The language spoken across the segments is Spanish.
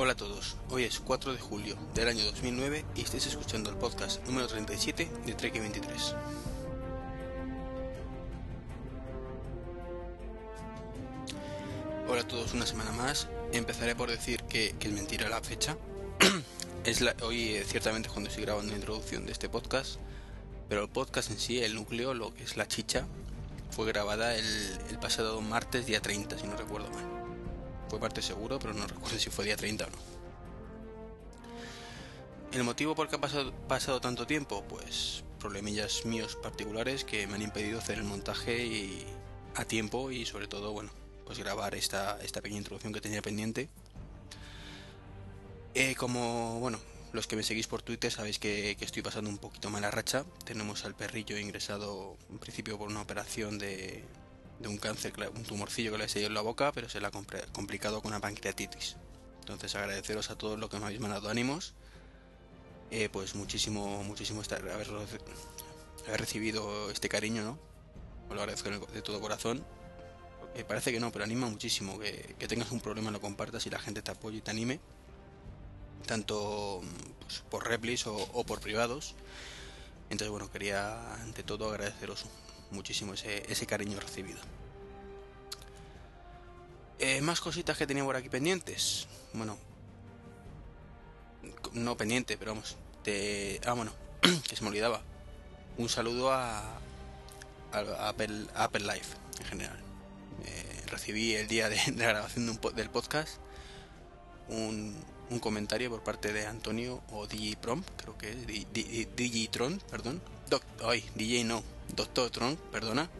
Hola a todos, hoy es 4 de julio del año 2009 y estáis escuchando el podcast número 37 de Trek 23. Hola a todos, una semana más. Empezaré por decir que, es mentira la fecha. es hoy eh, ciertamente cuando estoy grabando la introducción de este podcast, pero el podcast en sí, el núcleo, lo que es la chicha, fue grabada el, el pasado martes día 30, si no recuerdo mal. Fue parte seguro, pero no recuerdo si fue día 30 o no. ¿El motivo por qué ha pasado, pasado tanto tiempo? Pues problemillas míos particulares que me han impedido hacer el montaje y, a tiempo y sobre todo, bueno, pues grabar esta, esta pequeña introducción que tenía pendiente. Eh, como, bueno, los que me seguís por Twitter sabéis que, que, estoy pasando un poquito mala racha. Tenemos al perrillo ingresado en principio por una operación de, de un cáncer, un tumorcillo que le salido en la boca, pero se le ha complicado con una pancreatitis. Entonces agradeceros a todos los que me habéis mandado ánimos. Eh, pues muchísimo, muchísimo estar, haber, recibido este cariño, ¿no? Os lo agradezco de todo corazón. Eh, parece que no, pero anima muchísimo que, que, tengas un problema, lo compartas y la gente te apoye y te anime. Tanto pues, por replis o, o por privados. Entonces, bueno, quería ante todo agradeceros muchísimo ese, ese cariño recibido. Eh, más cositas que tenía por aquí pendientes. Bueno, no pendiente, pero vamos. Te... Ah, bueno, que se me olvidaba. Un saludo a, a Apple, Apple Live en general. Eh, recibí el día de, la grabación de un, del podcast un, comentario por parte de Antonio o DJ Prom, creo que es DJ Tron, perdón. Doc, DJ no, Doctor Tron, perdona,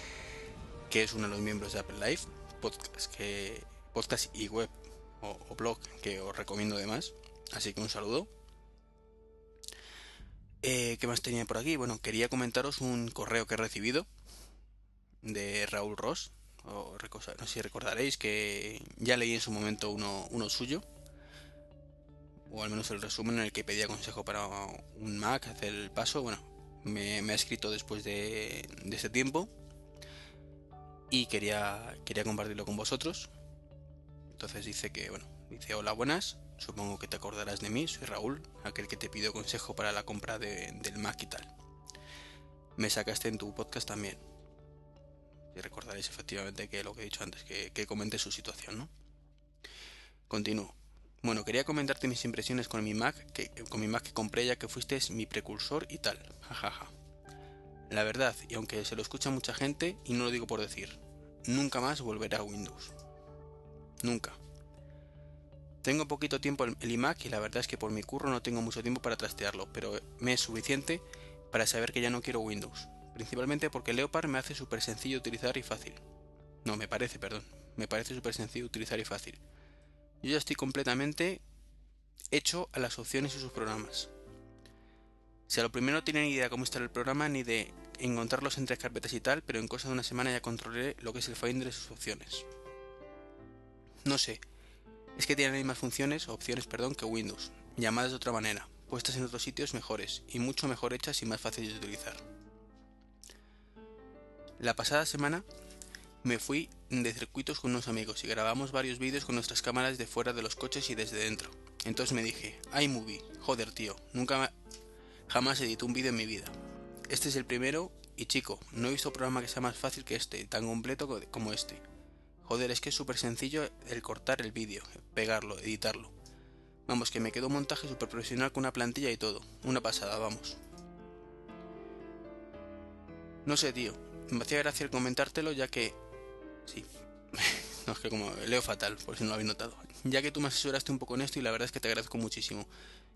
que es uno de los miembros de Apple Live, podcast, que, podcast y web o, o, blog que os recomiendo además. Así que un saludo. Eh, ¿Qué más tenía por aquí? Bueno, quería comentaros un correo que he recibido de Raúl Ross. O, no sé si recordaréis que ya leí en su momento uno, uno suyo. O al menos el resumen en el que pedía consejo para un Mac, hacer el paso. Bueno, me, ha escrito después de, de ese tiempo y quería, quería compartirlo con vosotros. Entonces dice que, bueno, dice hola buenas, supongo que te acordarás de mí, soy Raúl, aquel que te pidió consejo para la compra de, del Mac y tal. Me sacaste en tu podcast también. Y recordaréis efectivamente que lo que he dicho antes, que, que comente su situación, ¿no? Continúo. Bueno, quería comentarte mis impresiones con mi Mac, que, con mi Mac que compré ya que fuiste mi precursor y tal. Jajaja. La verdad, y aunque se lo escucha mucha gente, y no lo digo por decir, nunca más volveré a Windows. Nunca. Tengo poquito tiempo el iMac y la verdad es que por mi curro no tengo mucho tiempo para trastearlo, pero me es suficiente para saber que ya no quiero Windows. Principalmente porque Leopard me hace súper sencillo utilizar y fácil. No, me parece, perdón. Me parece súper sencillo utilizar y fácil. Yo ya estoy completamente hecho a las opciones y sus programas. Si a lo primero no tienen ni idea cómo instalar el programa ni de encontrarlos entre carpetas y tal, pero en cosa de una semana ya controlé lo que es el Finder y sus opciones. No sé, es que tienen las mismas funciones, opciones, perdón, que Windows, llamadas de otra manera, puestas en otros sitios mejores y mucho mejor hechas y más fáciles de utilizar. La pasada semana me fui de circuitos con unos amigos y grabamos varios vídeos con nuestras cámaras de fuera de los coches y desde dentro. Entonces me dije, iMovie, joder tío, nunca jamás edité un vídeo en mi vida. Este es el primero y chico, no he visto programa que sea más fácil que este, tan completo como este. Joder, es que es súper sencillo el cortar el vídeo, pegarlo, editarlo. Vamos, que me quedó un montaje súper profesional con una plantilla y todo. Una pasada, vamos. No sé, tío. Me hacía gracia comentártelo ya que Sí. no, es que como leo fatal, por si no lo habéis notado. Ya que tú me asesoraste un poco en esto y la verdad es que te agradezco muchísimo,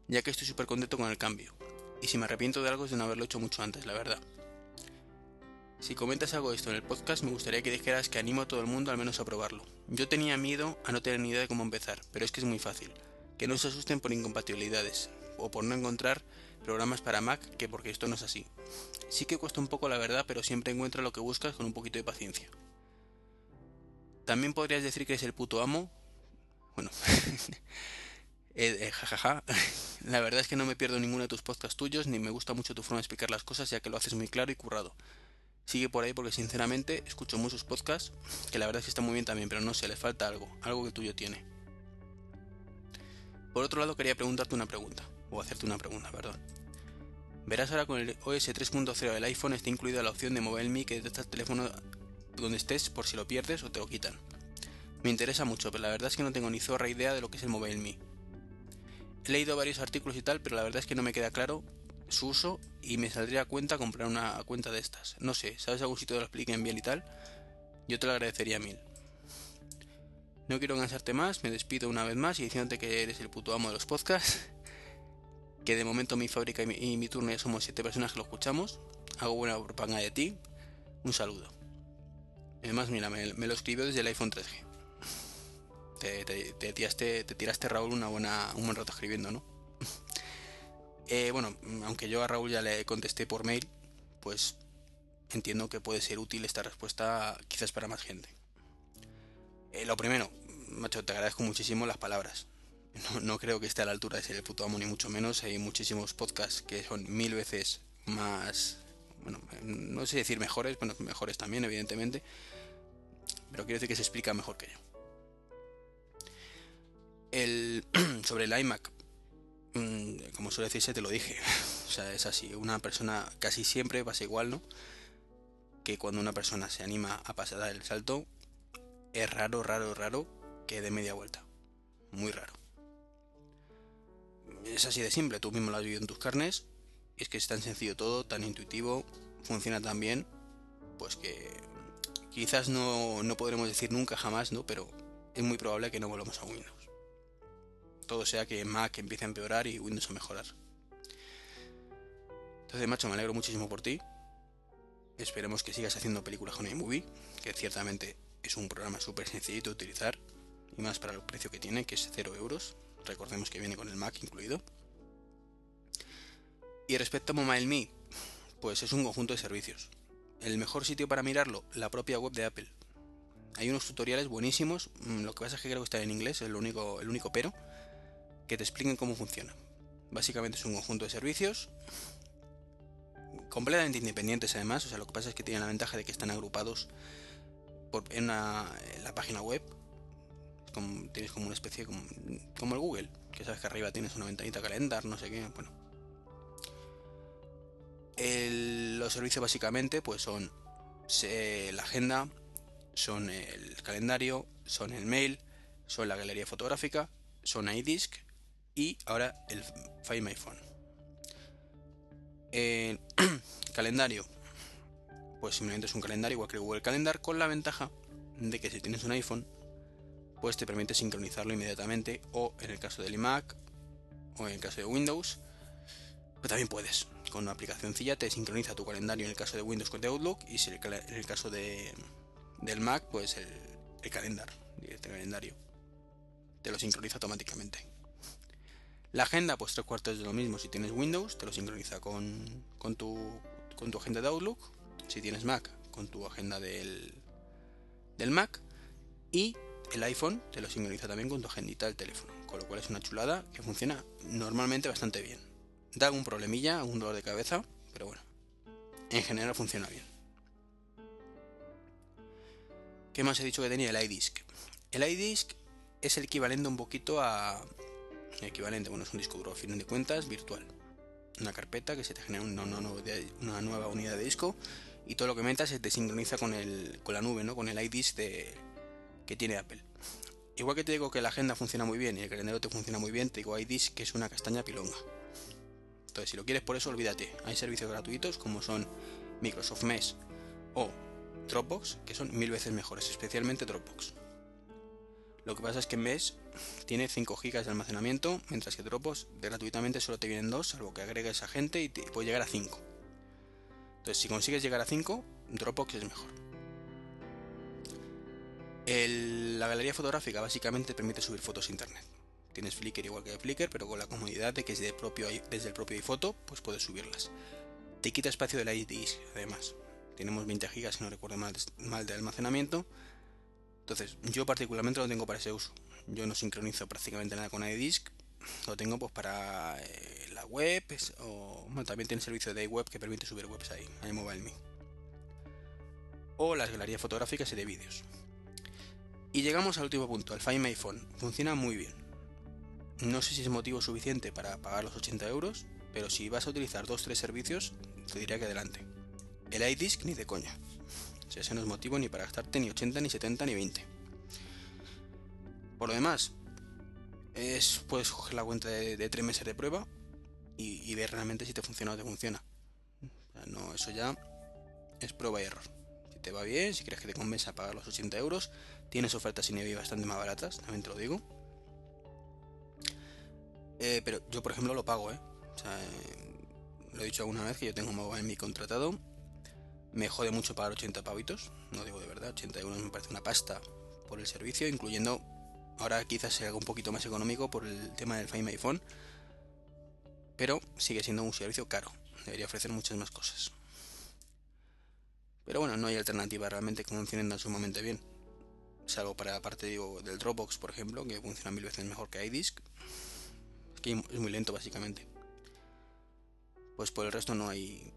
ya que estoy súper contento con el cambio. Y si me arrepiento de algo es de no haberlo hecho mucho antes, la verdad. Si comentas algo esto en el podcast, me gustaría que dijeras que animo a todo el mundo al menos a probarlo. Yo tenía miedo a no tener ni idea de cómo empezar, pero es que es muy fácil. Que no se asusten por incompatibilidades, o por no encontrar programas para Mac, que porque esto no es así. Sí que cuesta un poco la verdad, pero siempre encuentra lo que buscas con un poquito de paciencia. También podrías decir que es el puto amo. Bueno, eh, eh, jajaja. La verdad es que no me pierdo ninguno de tus podcasts tuyos, ni me gusta mucho tu forma de explicar las cosas, ya que lo haces muy claro y currado. Sigue por ahí porque sinceramente escucho muchos podcasts, que la verdad es que están muy bien también, pero no sé, le falta algo, algo que tuyo tiene. Por otro lado, quería preguntarte una pregunta, o hacerte una pregunta, perdón. Verás ahora con el OS 3.0 del iPhone está incluida la opción de Mobile Me que detecta el teléfono donde estés por si lo pierdes o te lo quitan. Me interesa mucho, pero la verdad es que no tengo ni zorra idea de lo que es el Mobile Me. He leído varios artículos y tal, pero la verdad es que no me queda claro su uso y me saldría a cuenta comprar una cuenta de estas. No sé, ¿sabes algún sitio que lo expliquen bien y tal? Yo te lo agradecería mil. No quiero cansarte más, me despido una vez más y diciéndote que eres el puto amo de los podcasts. Que de momento mi fábrica y mi, turno ya somos siete personas que lo escuchamos. Hago buena propaganda de ti. Un saludo. Además, mira, me, lo escribió desde el iPhone 3G te, tiraste, te Raúl una buena, un buen rato escribiendo, ¿no? Eh, bueno, aunque yo a Raúl ya le contesté por mail, pues entiendo que puede ser útil esta respuesta quizás para más gente. Eh, lo primero, macho, te agradezco muchísimo las palabras. No, creo que esté a la altura de ser el puto amo, ni mucho menos. Hay muchísimos podcasts que son mil veces más. Bueno, no sé decir mejores, bueno, mejores también, evidentemente. Pero quiero decir que se explica mejor que yo el, sobre el iMac, mm, como suele decirse, te lo dije. o sea, es así. Una persona casi siempre pasa igual, ¿no? Que cuando una persona se anima a pasar el salto, es raro, raro, raro que dé media vuelta. Muy raro. Es así de simple, tú mismo lo has vivido en tus carnes. Y es que es tan sencillo todo, tan intuitivo, funciona tan bien, pues que quizás no, no podremos decir nunca jamás, ¿no? Pero es muy probable que no volvamos a Windows todo sea que Mac empiece a empeorar y Windows a mejorar. Entonces, macho, me alegro muchísimo por ti. Esperemos que sigas haciendo películas con iMovie, que ciertamente es un programa súper sencillito de utilizar, y más para el precio que tiene, que es 0 euros. Recordemos que viene con el Mac incluido. Y respecto a MobileMe, pues es un conjunto de servicios. El mejor sitio para mirarlo, la propia web de Apple. Hay unos tutoriales buenísimos, mm, lo que pasa es que creo que está en inglés, es único, el único pero, que te expliquen cómo funciona. Básicamente es un conjunto de servicios completamente independientes además, o sea, lo que pasa es que tienen la ventaja de que están agrupados por, en, la página web. tienes como una especie como, como, el Google, que sabes que arriba tienes una ventanita calendar, no sé qué, bueno. Los servicios básicamente pues son la agenda, son el calendario, son el mail, son la galería fotográfica, son iDisk y ahora el Find My Phone. Eh, calendario. Pues simplemente es un calendario igual que Google Calendar con la ventaja de que si tienes un iPhone, pues te permite sincronizarlo inmediatamente o en el caso del iMac o en el caso de Windows, pues también puedes. Con una aplicación aplicacióncilla te sincroniza tu calendario en el caso de Windows con Outlook y si en el caso de, del Mac, pues el, el el calendario. Te lo sincroniza automáticamente. La agenda, pues tres cuartos de lo mismo. Si tienes Windows, te lo sincroniza con, con, tu, con tu agenda de Outlook. Si tienes Mac, con tu agenda del, del Mac. Y el iPhone te lo sincroniza también con tu agendita del teléfono. Con lo cual es una chulada que funciona normalmente bastante bien. Da algún problemilla, algún dolor de cabeza, pero bueno. En general funciona bien. ¿Qué más he dicho que tenía? El iDisk. El iDisk es el equivalente un poquito a, equivalente, bueno, es un disco duro a fin de cuentas virtual. Una carpeta que se te genera una, nueva unidad de disco y todo lo que metas se te sincroniza con, el, con la nube, ¿no? con el iDisk de, que tiene Apple. Igual que te digo que la agenda funciona muy bien y el calendario te funciona muy bien, te digo iDisk que es una castaña pilonga. Entonces, si lo quieres por eso, olvídate. Hay servicios gratuitos como son Microsoft Mesh o Dropbox, que son mil veces mejores, especialmente Dropbox. Lo que pasa es que Mesh tiene 5 GB de almacenamiento, mientras que Dropbox gratuitamente solo te vienen 2, salvo que agregues a gente y te puede llegar a 5. Entonces, si consigues llegar a 5, Dropbox es mejor. la galería fotográfica básicamente te permite subir fotos a internet. Tienes Flickr igual que Flickr, pero con la comodidad de que desde el propio, desde el propio iPhoto pues puedes subirlas. Te quita espacio del iDisk, además. Tenemos 20 GB, si no recuerdo mal, mal de almacenamiento entonces, yo particularmente lo tengo para ese uso. Yo no sincronizo prácticamente nada con iDisk. Lo tengo pues para eh, la web o también tiene servicio de web que permite subir webs ahí, a MobileMe. O las galerías fotográficas y de vídeos. Y llegamos al último punto, el Find My Phone. Funciona muy bien. No sé si es motivo suficiente para pagar los 80 euros, pero si vas a utilizar dos tres servicios, te diría que adelante. El iDisk ni de coña. O sea, ese no es motivo ni para gastarte ni 80, ni 70, ni 20. Por lo demás, es, puedes coger la cuenta de, de 3 meses de prueba y, ver realmente si te funciona o te funciona. O sea, no, eso ya es prueba y error. Si te va bien, si crees que te compensa pagar los 80 euros, tienes ofertas sin EBI bastante más baratas, también te lo digo. Eh, pero yo, por ejemplo, lo pago, ¿eh? O sea, lo he dicho alguna vez que yo tengo mobile mi contratado. Me jode mucho pagar 80 pavitos, no digo de verdad, 80 euros me parece una pasta por el servicio, incluyendo ahora quizás sea un poquito más económico por el tema del Find My Phone, pero sigue siendo un servicio caro, debería ofrecer muchas más cosas. Pero bueno, no hay alternativa realmente que funcionen sumamente bien. Salvo para la parte digo, del Dropbox, por ejemplo, que funciona mil veces mejor que iDisk. Que es muy lento básicamente. Pues por el resto no hay...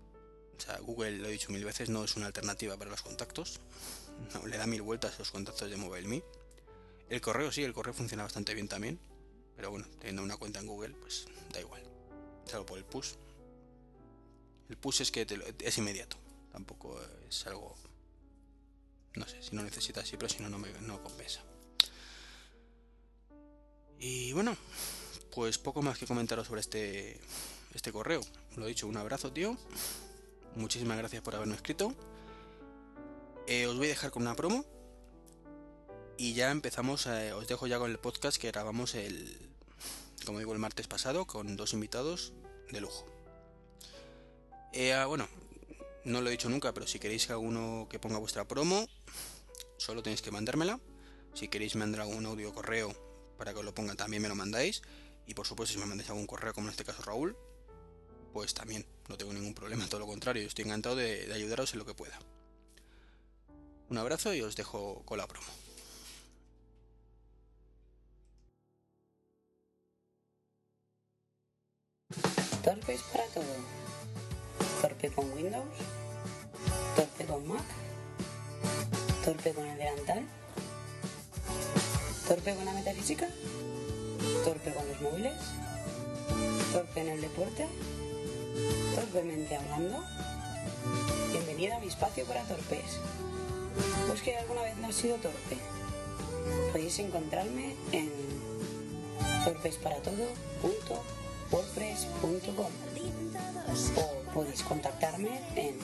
O sea, Google, lo he dicho mil veces, no es una alternativa para los contactos. No, le da mil vueltas a los contactos de MobileMe. El correo sí, el correo funciona bastante bien también. Pero bueno, teniendo una cuenta en Google, pues da igual. Salvo por el push. El push es que es inmediato. Tampoco es algo... No sé, si no necesitas sí, pero si no, no, me, no compensa. Y bueno, pues poco más que comentaros sobre este, este correo. Lo he dicho, un abrazo, tío. Muchísimas gracias por haberme escrito. Eh, os voy a dejar con una promo. Y ya empezamos, eh, os dejo ya con el podcast que grabamos el, como digo, el martes pasado con dos invitados de lujo. Eh, ah, bueno, no lo he dicho nunca, pero si queréis que alguno que ponga vuestra promo, solo tenéis que mandármela. Si queréis mandar algún audio correo para que os lo ponga, también me lo mandáis. Y por supuesto, si me mandáis algún correo, como en este caso Raúl, pues también no tengo ningún problema, todo lo contrario, estoy encantado de, de ayudaros en lo que pueda. Un abrazo y os dejo con la promo. Torpes para todo. Torpe con Windows. Torpe con Mac. Torpe con el delantal. Torpe con la metafísica. Torpe con los móviles. Torpe en el deporte. Torpemente hablando. Bienvenido a mi espacio para torpes. Pues que alguna vez no has sido torpe. Podéis encontrarme en torpesparatodo.wordpress.com o podéis contactarme en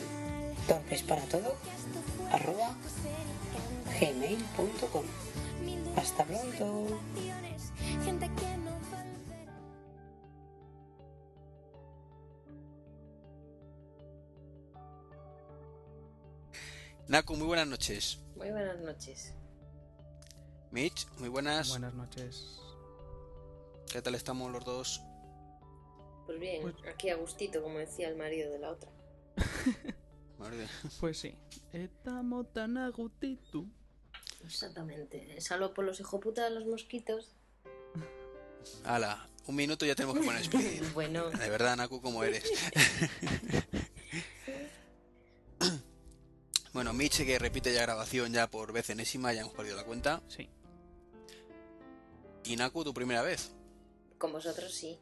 torpesparatodo.gmail.com Hasta pronto. Naku, muy buenas noches. Muy buenas noches. Mitch, muy buenas. Buenas noches. ¿Qué tal estamos los dos? Pues bien, Pues- aquí a gustito, como decía el marido de la otra. Pues sí. Estamos tan a gustito. Exactamente. Salvo por los hijoputas de los mosquitos. Ala, un minuto ya tenemos que poner speed. Bueno, De verdad, Naku, como eres. bueno, Mitch que repite ya grabación ya por vez enésima, ya hemos perdido la cuenta. Sí. Y Naku, tu primera vez. con vosotros sí.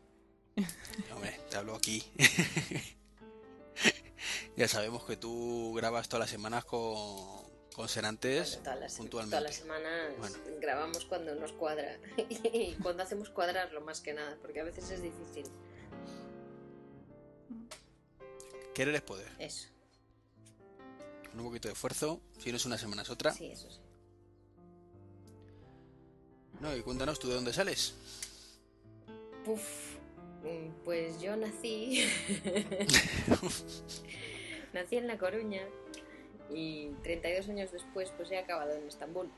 Hombre, te hablo aquí. ya sabemos que tú grabas todas las semanas con, con Serantes Bueno, todas, las, puntualmente. todas las semanas Bueno. grabamos cuando nos cuadra. y cuando hacemos cuadrarlo más que nada, porque a veces es difícil. Querer es poder. Eso, Con un poquito de esfuerzo, si no es una semana es otra. sí, eso sí. No, y cuéntanos tú de dónde sales. Puf, mm, pues yo nací. nací en La Coruña y 32 años después pues he acabado en Estambul.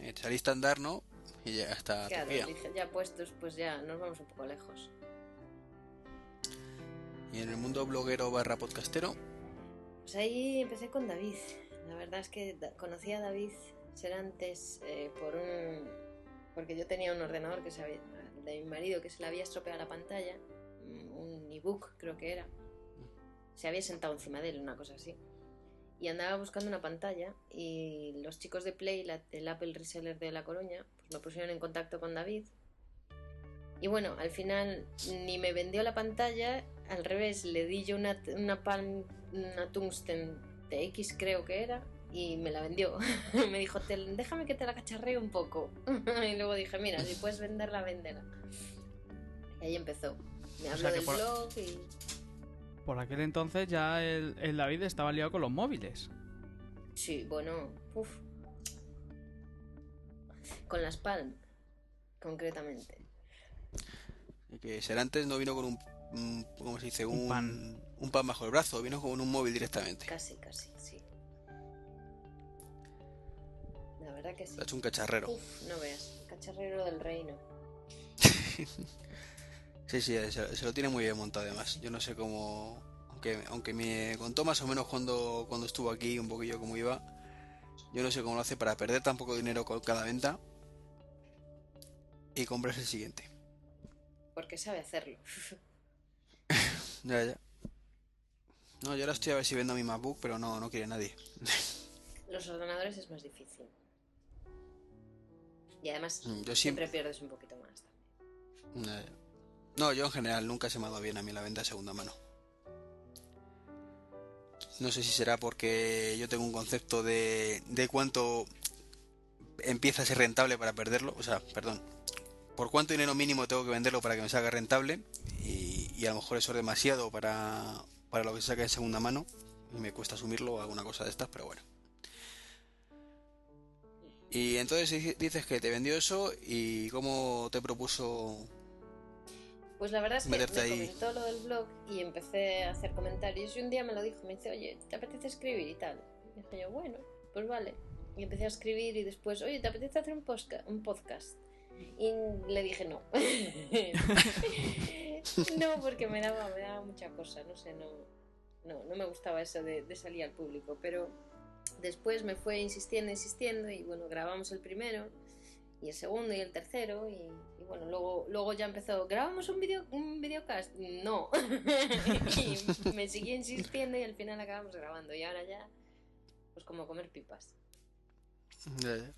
Eh, saliste a andar, ¿no? Y ya hasta Claro, dije, ya puestos, pues ya nos vamos un poco lejos. Y en el mundo bloguero barra podcastero, Pues ahí empecé con David. La verdad es que conocí a David Serantes eh, por un... porque yo tenía un ordenador que se había, de mi marido que se le había estropeado la pantalla, un ebook creo que era. Se había sentado encima de él, una cosa así. y andaba buscando una pantalla y los chicos de Play, la, el Apple Reseller de La Coruña, pues me pusieron en contacto con David. Y bueno, al final ni me vendió la pantalla, al revés, le di yo una, una, Palm, una Tungsten TX creo que era y me la vendió. me dijo, "Te- déjame que te la cacharree un poco. y luego dije, mira, si puedes venderla, véndela. Y ahí empezó. Me habló sea que del por- blog y... Por aquel entonces ya el, el David estaba liado con los móviles. Sí, bueno, uff. Con las Palm, concretamente. Que Serantes no vino con un, un- ¿cómo se dice? Un Un, pan. un pan bajo el brazo, vino con un móvil directamente. Casi, casi, sí. La verdad que sí. Ha hecho un cacharrero. Uf, no veas. Cacharrero del reino. Sí, sí, se, se lo tiene muy bien montado además. Yo no sé cómo... Aunque, aunque me contó más o menos cuando, cuando estuvo aquí un poquillo cómo iba. Yo no sé cómo lo hace para perder tan poco dinero con cada venta. Y comprarse el siguiente. Porque sabe hacerlo. Ya, ya. No, yo ahora estoy a ver si vendo mi MacBook, pero no, no quiere nadie. Los ordenadores es más difícil. Y además Mm, Yo siempre siempre... pierdes un poquito más. también. Ya, ya. No, yo en general nunca se me ha dado bien a mí la venta de segunda mano. No sé si será porque yo tengo un concepto de, de cuánto empieza a ser rentable para perderlo. O sea, perdón. Por cuánto dinero mínimo tengo que venderlo para que me salga rentable. Y, a lo mejor eso es demasiado para, para lo que se saca en segunda mano. Y me cuesta asumirlo o alguna cosa de estas, pero bueno. Y entonces dice- dices que te vendió eso y cómo te propuso Pues la verdad es que me ahí. comentó lo del blog y empecé a hacer comentarios. Y un día me lo dijo, me dice, oye, ¿te apetece escribir y tal? Y dije yo, bueno, pues vale. Y empecé a escribir y después, oye, ¿te apetece hacer un, posca- un podcast? Y le dije no. no, porque me daba, me daba mucha cosa, no sé, no, no, no me gustaba eso de, de salir al público. Pero después me fue insistiendo, insistiendo y bueno, grabamos el primero y el segundo y el tercero y, y bueno, luego, luego ya empezó, ¿grabamos un video un videocast? No. y me siguió insistiendo y al final acabamos grabando y ahora ya, pues como comer pipas. Ya, ya.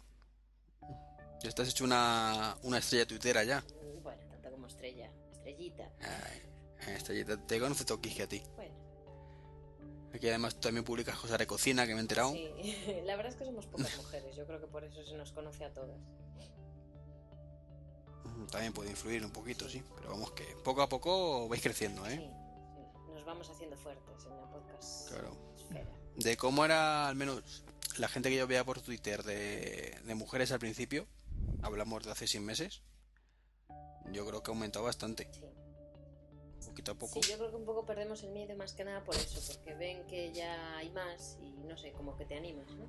Ya estás hecho una, una estrella tuitera ya. Bueno, tanto como estrella, estrellita. Ay, estrellita, te conoce Toquije a ti. Bueno, Aquí además tú también publicas cosas de cocina que me he enterado. sí. La verdad es que somos pocas mujeres, yo creo que por eso se nos conoce a todas. También puede influir un poquito, sí. Pero vamos que poco a poco vais creciendo, Sí, ¿eh? sí. Nos vamos haciendo fuertes en la podcast. Claro. esfera. De cómo era, al menos, la gente que yo veía por Twitter de, de mujeres al principio, hablamos de hace 100 meses, yo creo que ha aumentado bastante, Sí. poquito a poco. Sí, yo creo que un poco perdemos el miedo más que nada por eso, porque ven que ya hay más y no sé, como que te animas, ¿no?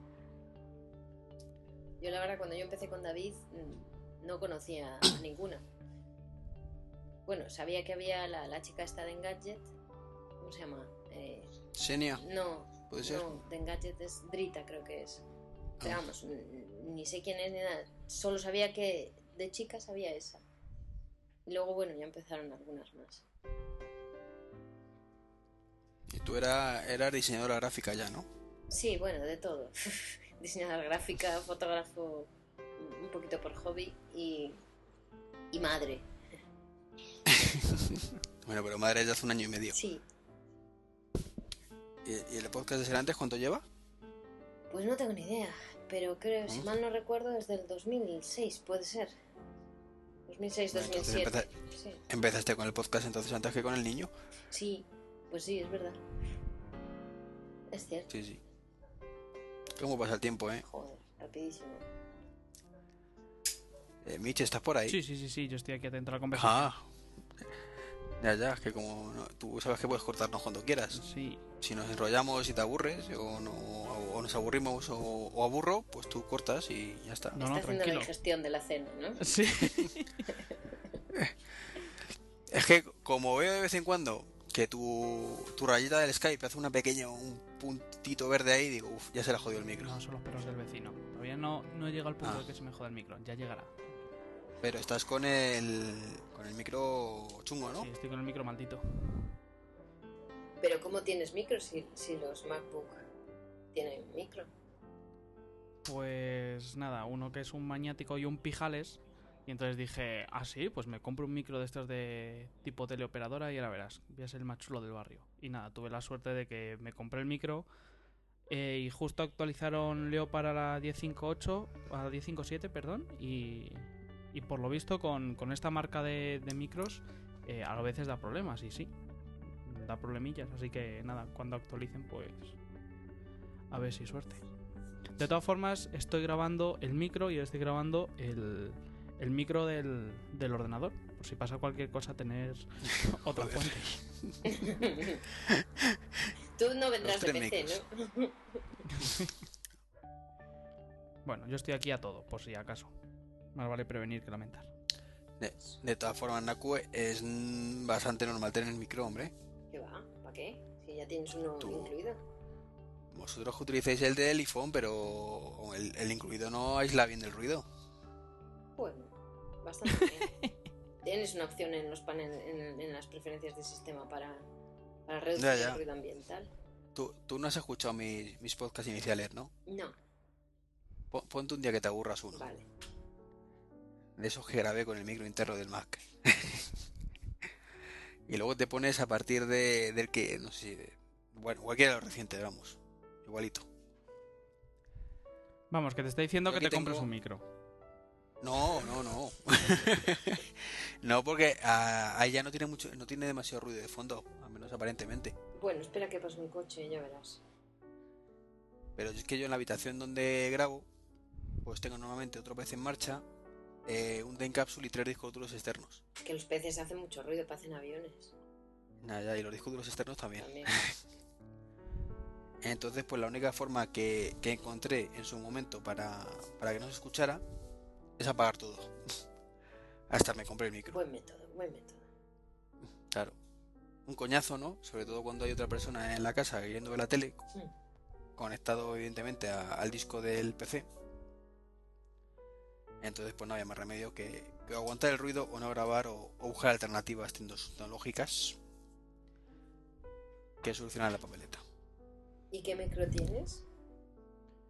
Yo la verdad cuando yo empecé con David mm, no conocía a ninguna. Bueno, sabía que había la, la chica esta de Engadget, ¿cómo se llama? Eh, Senia, no, ¿puede ser? no, de Engadget es Drita creo que es. Pero Ah. vamos, n- ni sé quién es ni nada, solo sabía que de chica sabía esa. Y luego, bueno, ya empezaron algunas más. Y tú era, eras diseñadora gráfica ya, ¿no? Sí, bueno, de todo. Diseñadora gráfica, fotógrafo, poquito por hobby y, y madre. Bueno, pero madre ya hace un año y medio. Sí, ¿Y, y el podcast de Serantes cuánto lleva? pues no tengo ni idea, pero creo, si ¿Mm? mal no recuerdo, es del 2006, puede ser. 2006, Bueno, entonces 2007. Sí, Empezaste con el podcast entonces antes que con el niño. sí, pues sí, es verdad. Es cierto, Sí, sí. ¿Cómo pasa el tiempo, eh? joder, rapidísimo. Eh Mitch, ¿estás por ahí? Sí, sí, sí, sí, yo estoy aquí atento a la conversación. Ah. Ya, ya, es que como no- tú sabes que puedes cortarnos cuando quieras. Sí, Si nos enrollamos y te aburres, o, no, o nos aburrimos o, o aburro, pues tú cortas y ya está. no, no, Está haciendo la digestión de la cena, ¿no? Sí, Es que como veo de vez en cuando que tu, tu rayita del Skype hace una pequeña, un puntito verde ahí, digo, uff, ya se la jodió el micro. no, son los perros del vecino. Todavía no, no llega al punto Ah. de que se me joda el micro, ya llegará. Pero estás con el, con el micro chungo, ¿no? Sí, estoy con el micro maldito. Pero ¿cómo tienes micro si, si los MacBook tiene micro. Pues nada, uno que es un maniático y un pijales. Y entonces dije, ah, sí, pues me compro un micro de estos de tipo teleoperadora y ahora verás, voy a ser el más chulo del barrio. Y nada, tuve la suerte de que me compré el micro eh, y justo actualizaron Leo para la 10.5.8, a la 10.5.7, perdón, y, y por lo visto con, con esta marca de, de micros eh, a veces da problemas, y sí, da problemillas, así que nada, cuando actualicen pues a ver si suerte. De todas formas, estoy grabando el micro y estoy grabando el, el micro del, del ordenador. Por si pasa cualquier cosa, tener otra fuente. Tú no vendrás de PC, micros. ¿no? Bueno, yo estoy aquí a todo, por si acaso. Más vale prevenir que lamentar. De, de todas formas, Naku, es bastante normal tener el micro, hombre. ¿Qué va? ¿Para qué? Si ya tienes uno Tú- incluido. Vosotros que utilizáis el del iPhone, pero el, el incluido no aísla bien del ruido. Bueno, bastante bien. Tienes una opción en los paneles, en, en las preferencias de sistema para, para reducir Ya, ya. el ruido ambiental. Tú, tú no has escuchado mis, mis podcasts iniciales, ¿no? No, Po- Ponte un día que te aburras uno. vale. De esos que grabé con el micro interno del Mac. y luego te pones a partir de, del que, no sé si... de- bueno, cualquiera de los recientes, vamos. Igualito. Vamos, que te está diciendo Yo que te compres un micro. No, no, no. no, porque ah, ahí ya no tiene mucho, no tiene demasiado ruido de fondo, al menos aparentemente. Bueno, espera que pase un coche y ya verás. Pero es que yo en la habitación donde grabo, pues tengo normalmente otro PC en marcha, eh, un den capsule y tres discos duros externos. Que los peces hacen mucho ruido, parecen aviones. Nada, ya, y los discos duros externos también. También. Entonces, pues la única forma que, que encontré en su momento para, para que no se escuchara es apagar todo. Hasta me compré el micro. Buen método, buen método. Claro. Un coñazo, ¿no? Sobre todo cuando hay otra persona en la casa viendo la tele, Mm. conectado evidentemente a- al disco del PC. Entonces, pues no había más remedio que, que aguantar el ruido o no grabar o, o buscar alternativas tecnológicas que solucionan la papeleta. ¿Y qué micro tienes?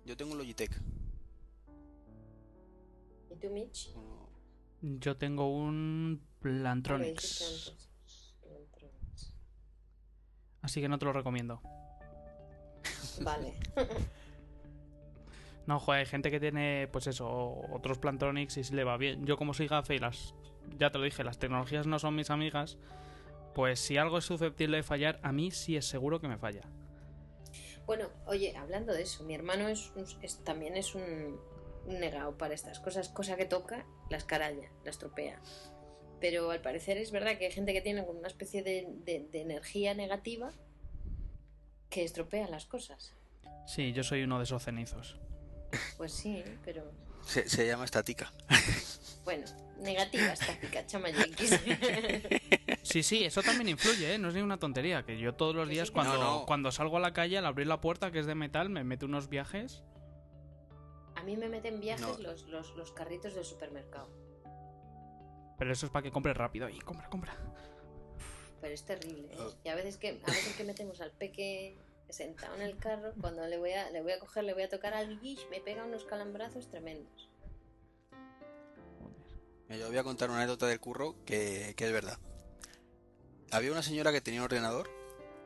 Yo tengo un Logitech. ¿Y tú, Mitch? uno- Yo tengo un. Plantronics. Así que no te lo recomiendo. Vale. No, joder, hay gente que tiene, pues eso, otros Plantronics y se le va bien. Yo como soy gafe y las... Ya te lo dije, las tecnologías no son mis amigas. Pues si algo es susceptible de fallar, a mí sí es seguro que me falla. Bueno, oye, hablando de eso, mi hermano es, un- es- también es un, un negado para estas cosas. Cosa que toca, las caralla, la estropea. Pero al parecer es verdad que hay gente que tiene una especie de, de- de energía negativa que estropea las cosas. Sí, yo soy uno de esos cenizos. Pues sí, pero Se, se llama estática. bueno, negativa estática, chamayekis. Sí, sí, eso también influye, ¿eh? No es ni una tontería. Que yo todos los días cuando, sí. No, no. cuando salgo a la calle, al abrir la puerta, que es de metal, me meto unos viajes. A mí me meten viajes No. los, los, los carritos del supermercado. Pero eso es para que compres rápido. Y compra, compra. Pero es terrible, ¿eh? Oh. Y a veces que, a veces que metemos al peque sentado en el carro, cuando le voy a, le voy a coger, le voy a tocar al guish, me pega unos calambrazos tremendos. Yo voy a contar una anécdota del curro que, que es verdad. Había una señora que tenía un ordenador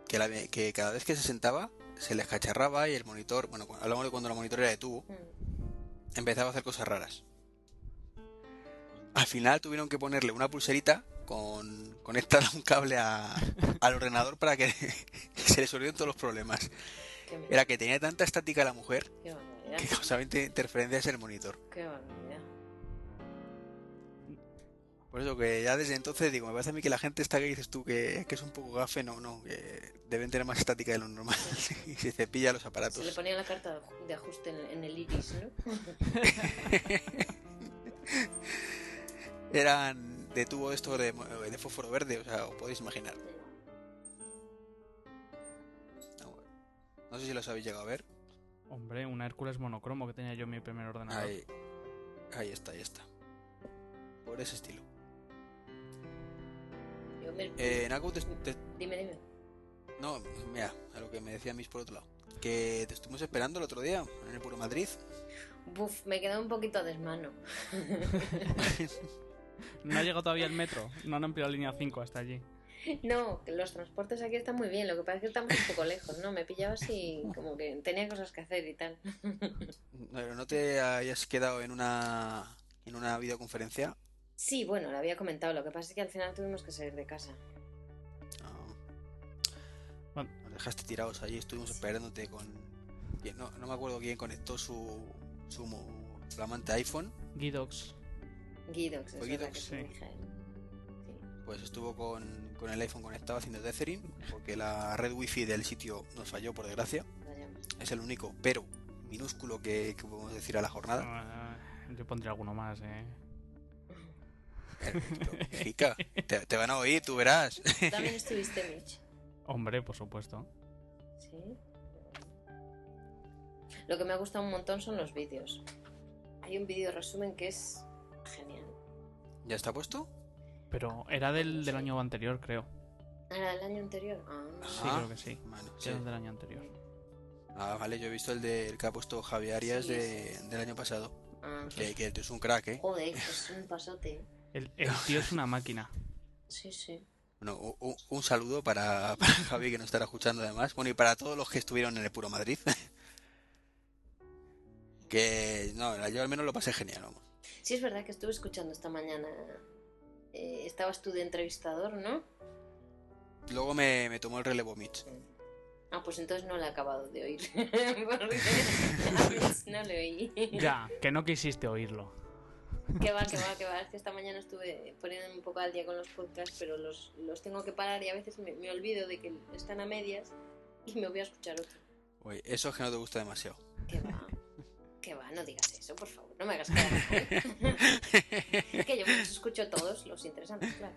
que, la- que cada vez que se sentaba se le escacharraba y el monitor, bueno, hablamos de cuando la monitor era de tubo, Mm. empezaba a hacer cosas raras. Al final tuvieron que ponerle una pulserita con conectada un cable a- al ordenador para que se le solucionen todos los problemas. Era que tenía tanta estática la mujer que causaba inter- interferencias en el monitor. qué. Por eso que ya desde entonces digo, me parece a mí que la gente está que dices tú que, que es un poco gafe, no, no, que deben tener más estática de lo normal y se cepilla los Se le aparatos. ponía la carta de ajuste en, en el iris, ¿no? Eran de tubo esto de, de fósforo verde, o sea, os podéis imaginar. No, bueno. No sé si los habéis llegado a ver. Hombre, una Hércules monocromo que tenía yo en mi primer ordenador. Ahí, ahí está, ahí está. Por ese estilo. Yo me- Eh, Naku, te- te- Dime, dime. no, mira, a lo que me decía Miss por otro lado. que te estuvimos esperando el otro día en el Puro Madrid. Buf, me quedó un poquito a desmano. No ha llegado todavía el metro. No han ampliado la línea 5 hasta allí. No, los transportes aquí están muy bien, lo que pasa es que estamos un poco lejos, ¿no? Me pillaba así como que tenía cosas que hacer y tal. Pero no te hayas quedado en una en una videoconferencia. Sí, bueno, lo había comentado, lo que pasa es que al final tuvimos que salir de casa. No, Bueno, nos dejaste tirados allí, estuvimos esperándote con. No, no me acuerdo quién conectó su, su flamante iPhone. Guidox. Guidox, es. Sí. Pues estuvo con, con el iPhone conectado haciendo tethering, porque la red wifi del sitio nos falló por desgracia. Vayamos. Es el único, pero minúsculo que, que podemos decir a la jornada. Ah, yo pondría alguno más, eh. Jica, te, te van a oír, tú verás. También estuviste, Mitch. Hombre, por supuesto. Sí. Lo que me ha gustado un montón son los vídeos. Hay un vídeo resumen que es. ¿Ya está puesto? Pero era del, del año anterior, creo. Ah, ¿Era del año anterior? Ah, Sí, Ah, creo que sí. Que sí. era del año anterior. Ah, vale, yo he visto el, de, el que ha puesto Javi Arias Sí, de- sí, sí. del año pasado. ah. Que, que es un crack, ¿eh? Joder, es un pasote. El, el tío es una máquina. Sí, sí. Bueno, un, saludo para, para Javi que nos estará escuchando además. Bueno, y para todos los que estuvieron en el Puro Madrid. que, no, yo al menos lo pasé genial, vamos. Sí, es verdad que estuve escuchando esta mañana. eh, estabas tú de entrevistador, ¿no? Luego me, me tomó el relevo Mitch. Ah, pues entonces no lo he acabado de oír. Porque a Mitch no lo oí. Ya, que no quisiste oírlo. Que va, que va, que va. Es que esta mañana estuve poniendo un poco al día con los podcasts, pero los, los tengo que parar y a veces me, me olvido de que están a medias y me voy a escuchar otro. Oye, eso es que no te gusta demasiado. Que va, que va, no digas eso, por favor. No me hagas quedar mal. que yo me los escucho todos, los interesantes, claro.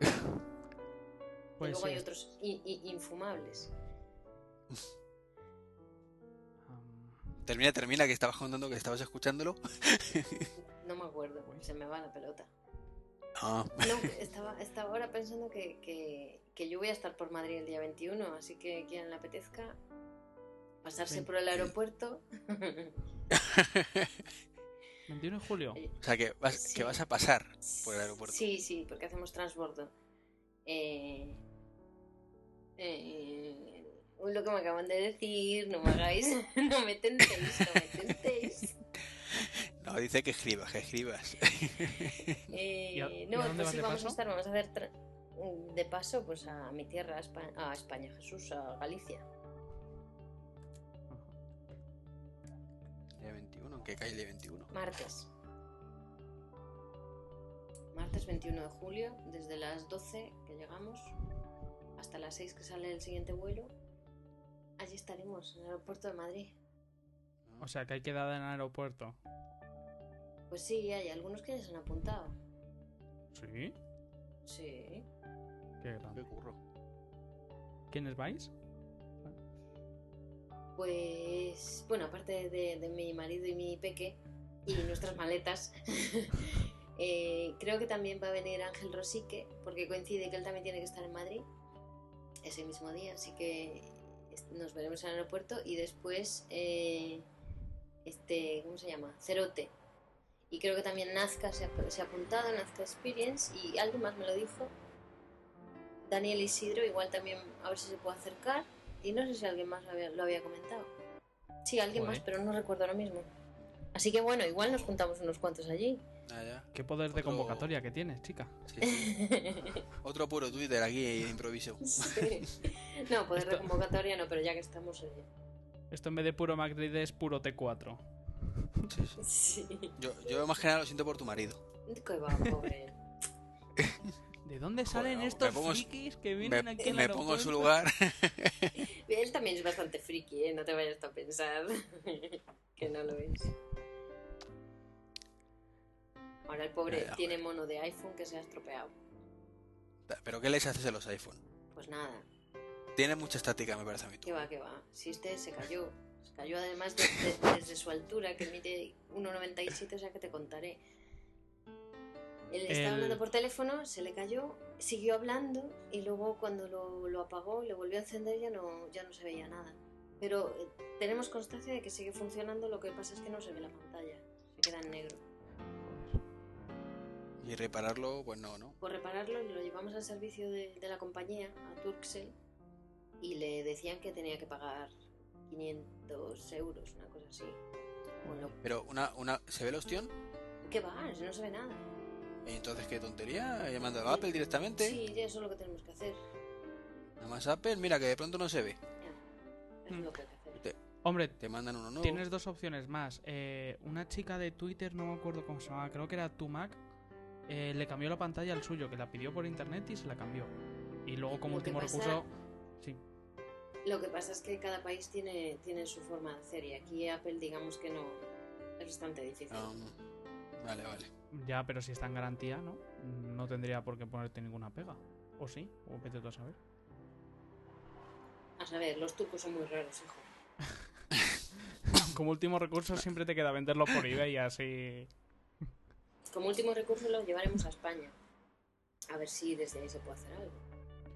y Pues luego sí. hay otros i- i- infumables. Termina, termina, que estabas contando que estabas escuchándolo. No me acuerdo, se me va la pelota. Ah, No, estaba, estaba ahora pensando que, que, que yo voy a estar por Madrid el día 21, así que quien le apetezca pasarse Sí. por el aeropuerto. 21 de julio. o sea, que vas, Sí. que vas a pasar por el aeropuerto. Sí, sí, porque hacemos transbordo. Eh, eh, lo que me acaban de decir, no me hagáis, no me tentéis, no me tentéis. No, dice que escribas, que escribas. Eh, ¿Y a- y a no, dónde pues vamos paso? a estar, vamos a hacer de paso pues a mi tierra, a España, a España, Jesús, a Galicia. Que cae el día 21. Martes. Martes 21 de julio, desde las 12 que llegamos hasta las 6 que sale el siguiente vuelo. Allí estaremos, en el aeropuerto de Madrid. O sea, que hay quedada en el aeropuerto. Pues sí, hay algunos que ya se han apuntado. Sí. Sí. Qué grande. Qué curro. ¿Quiénes vais? Pues, bueno, aparte de, de mi marido y mi peque y nuestras maletas, eh, creo que también va a venir Ángel Rosique, porque coincide que él también tiene que estar en Madrid ese mismo día, así que nos veremos en el aeropuerto y después, eh, este, ¿cómo se llama? Cerote. Y creo que también Nazca se ha, se ha apuntado, Nazca Experience, y alguien más me lo dijo. Daniel Isidro, igual también a ver si se puede acercar. Y no sé si alguien más lo había, lo había comentado. Sí, alguien Joder. más, pero no recuerdo ahora mismo. Así que bueno, igual nos juntamos unos cuantos allí. Ah, ya. ¿Qué poder de convocatoria que tienes, chica? Sí, sí. Otro puro Twitter aquí de improviso. Sí. No, poder de Esto- convocatoria no, pero ya que estamos. oye. Esto en vez de puro Madrid es puro T4. Sí, sí. Sí. Yo, yo más que nada lo siento por tu marido. Que va, pobre. ¿De dónde salen estos pongo- frikis que Me, vienen aquí al me pongo en su lugar. Él también es bastante friki, ¿eh? No te vayas a pensar que no lo es. Ahora el pobre tiene mono de iPhone que se ha estropeado. ¿Pero qué les haces a los iPhone? Pues nada, Tiene mucha estática, me parece a mí. tú. que va, que va. Si este se cayó, se cayó además de- de- desde su altura, que mide 1,97, o sea que te contaré. Él estaba El- hablando por teléfono, se le cayó, siguió hablando y luego cuando lo, lo apagó, le volvió a encender ya no, ya no se veía nada. Pero eh, tenemos constancia de que sigue funcionando, lo que pasa es que no se ve la pantalla, se queda en negro. Y repararlo, pues no, ¿no? Por repararlo lo llevamos al servicio de, de la compañía, a Turkcell, y le decían que tenía que pagar 500 euros, una cosa así. Bueno, Pero una, una, ¿se ve el ostión? ¿qué va? No se ve nada. Entonces, ¿qué tontería? Llamando a Apple directamente. Sí, ya eso es lo que tenemos que hacer. Nada más Apple, mira que de pronto no se ve. Ya, es Mm. lo que hay que hacer. Te, Hombre, te mandan uno nuevo. tienes dos opciones más. Eh, una chica de Twitter, no me acuerdo cómo se llamaba, creo que era Tumac, eh, le cambió la pantalla al suyo, que la pidió por internet y se la cambió. Y luego como Lo último pasa- recurso... Sí, Lo que pasa es que cada país tiene, tiene su forma de hacer y aquí Apple digamos que no es bastante difícil. Ah, vale, vale. Ya, pero si está en garantía, ¿no? No tendría por qué ponerte ninguna pega. ¿O sí? ¿O vete tú a saber? A saber, los turcos son muy raros, hijo. Como último recurso siempre te queda venderlo por eBay y así... Como último recurso lo llevaremos a España. A ver si desde ahí se puede hacer algo.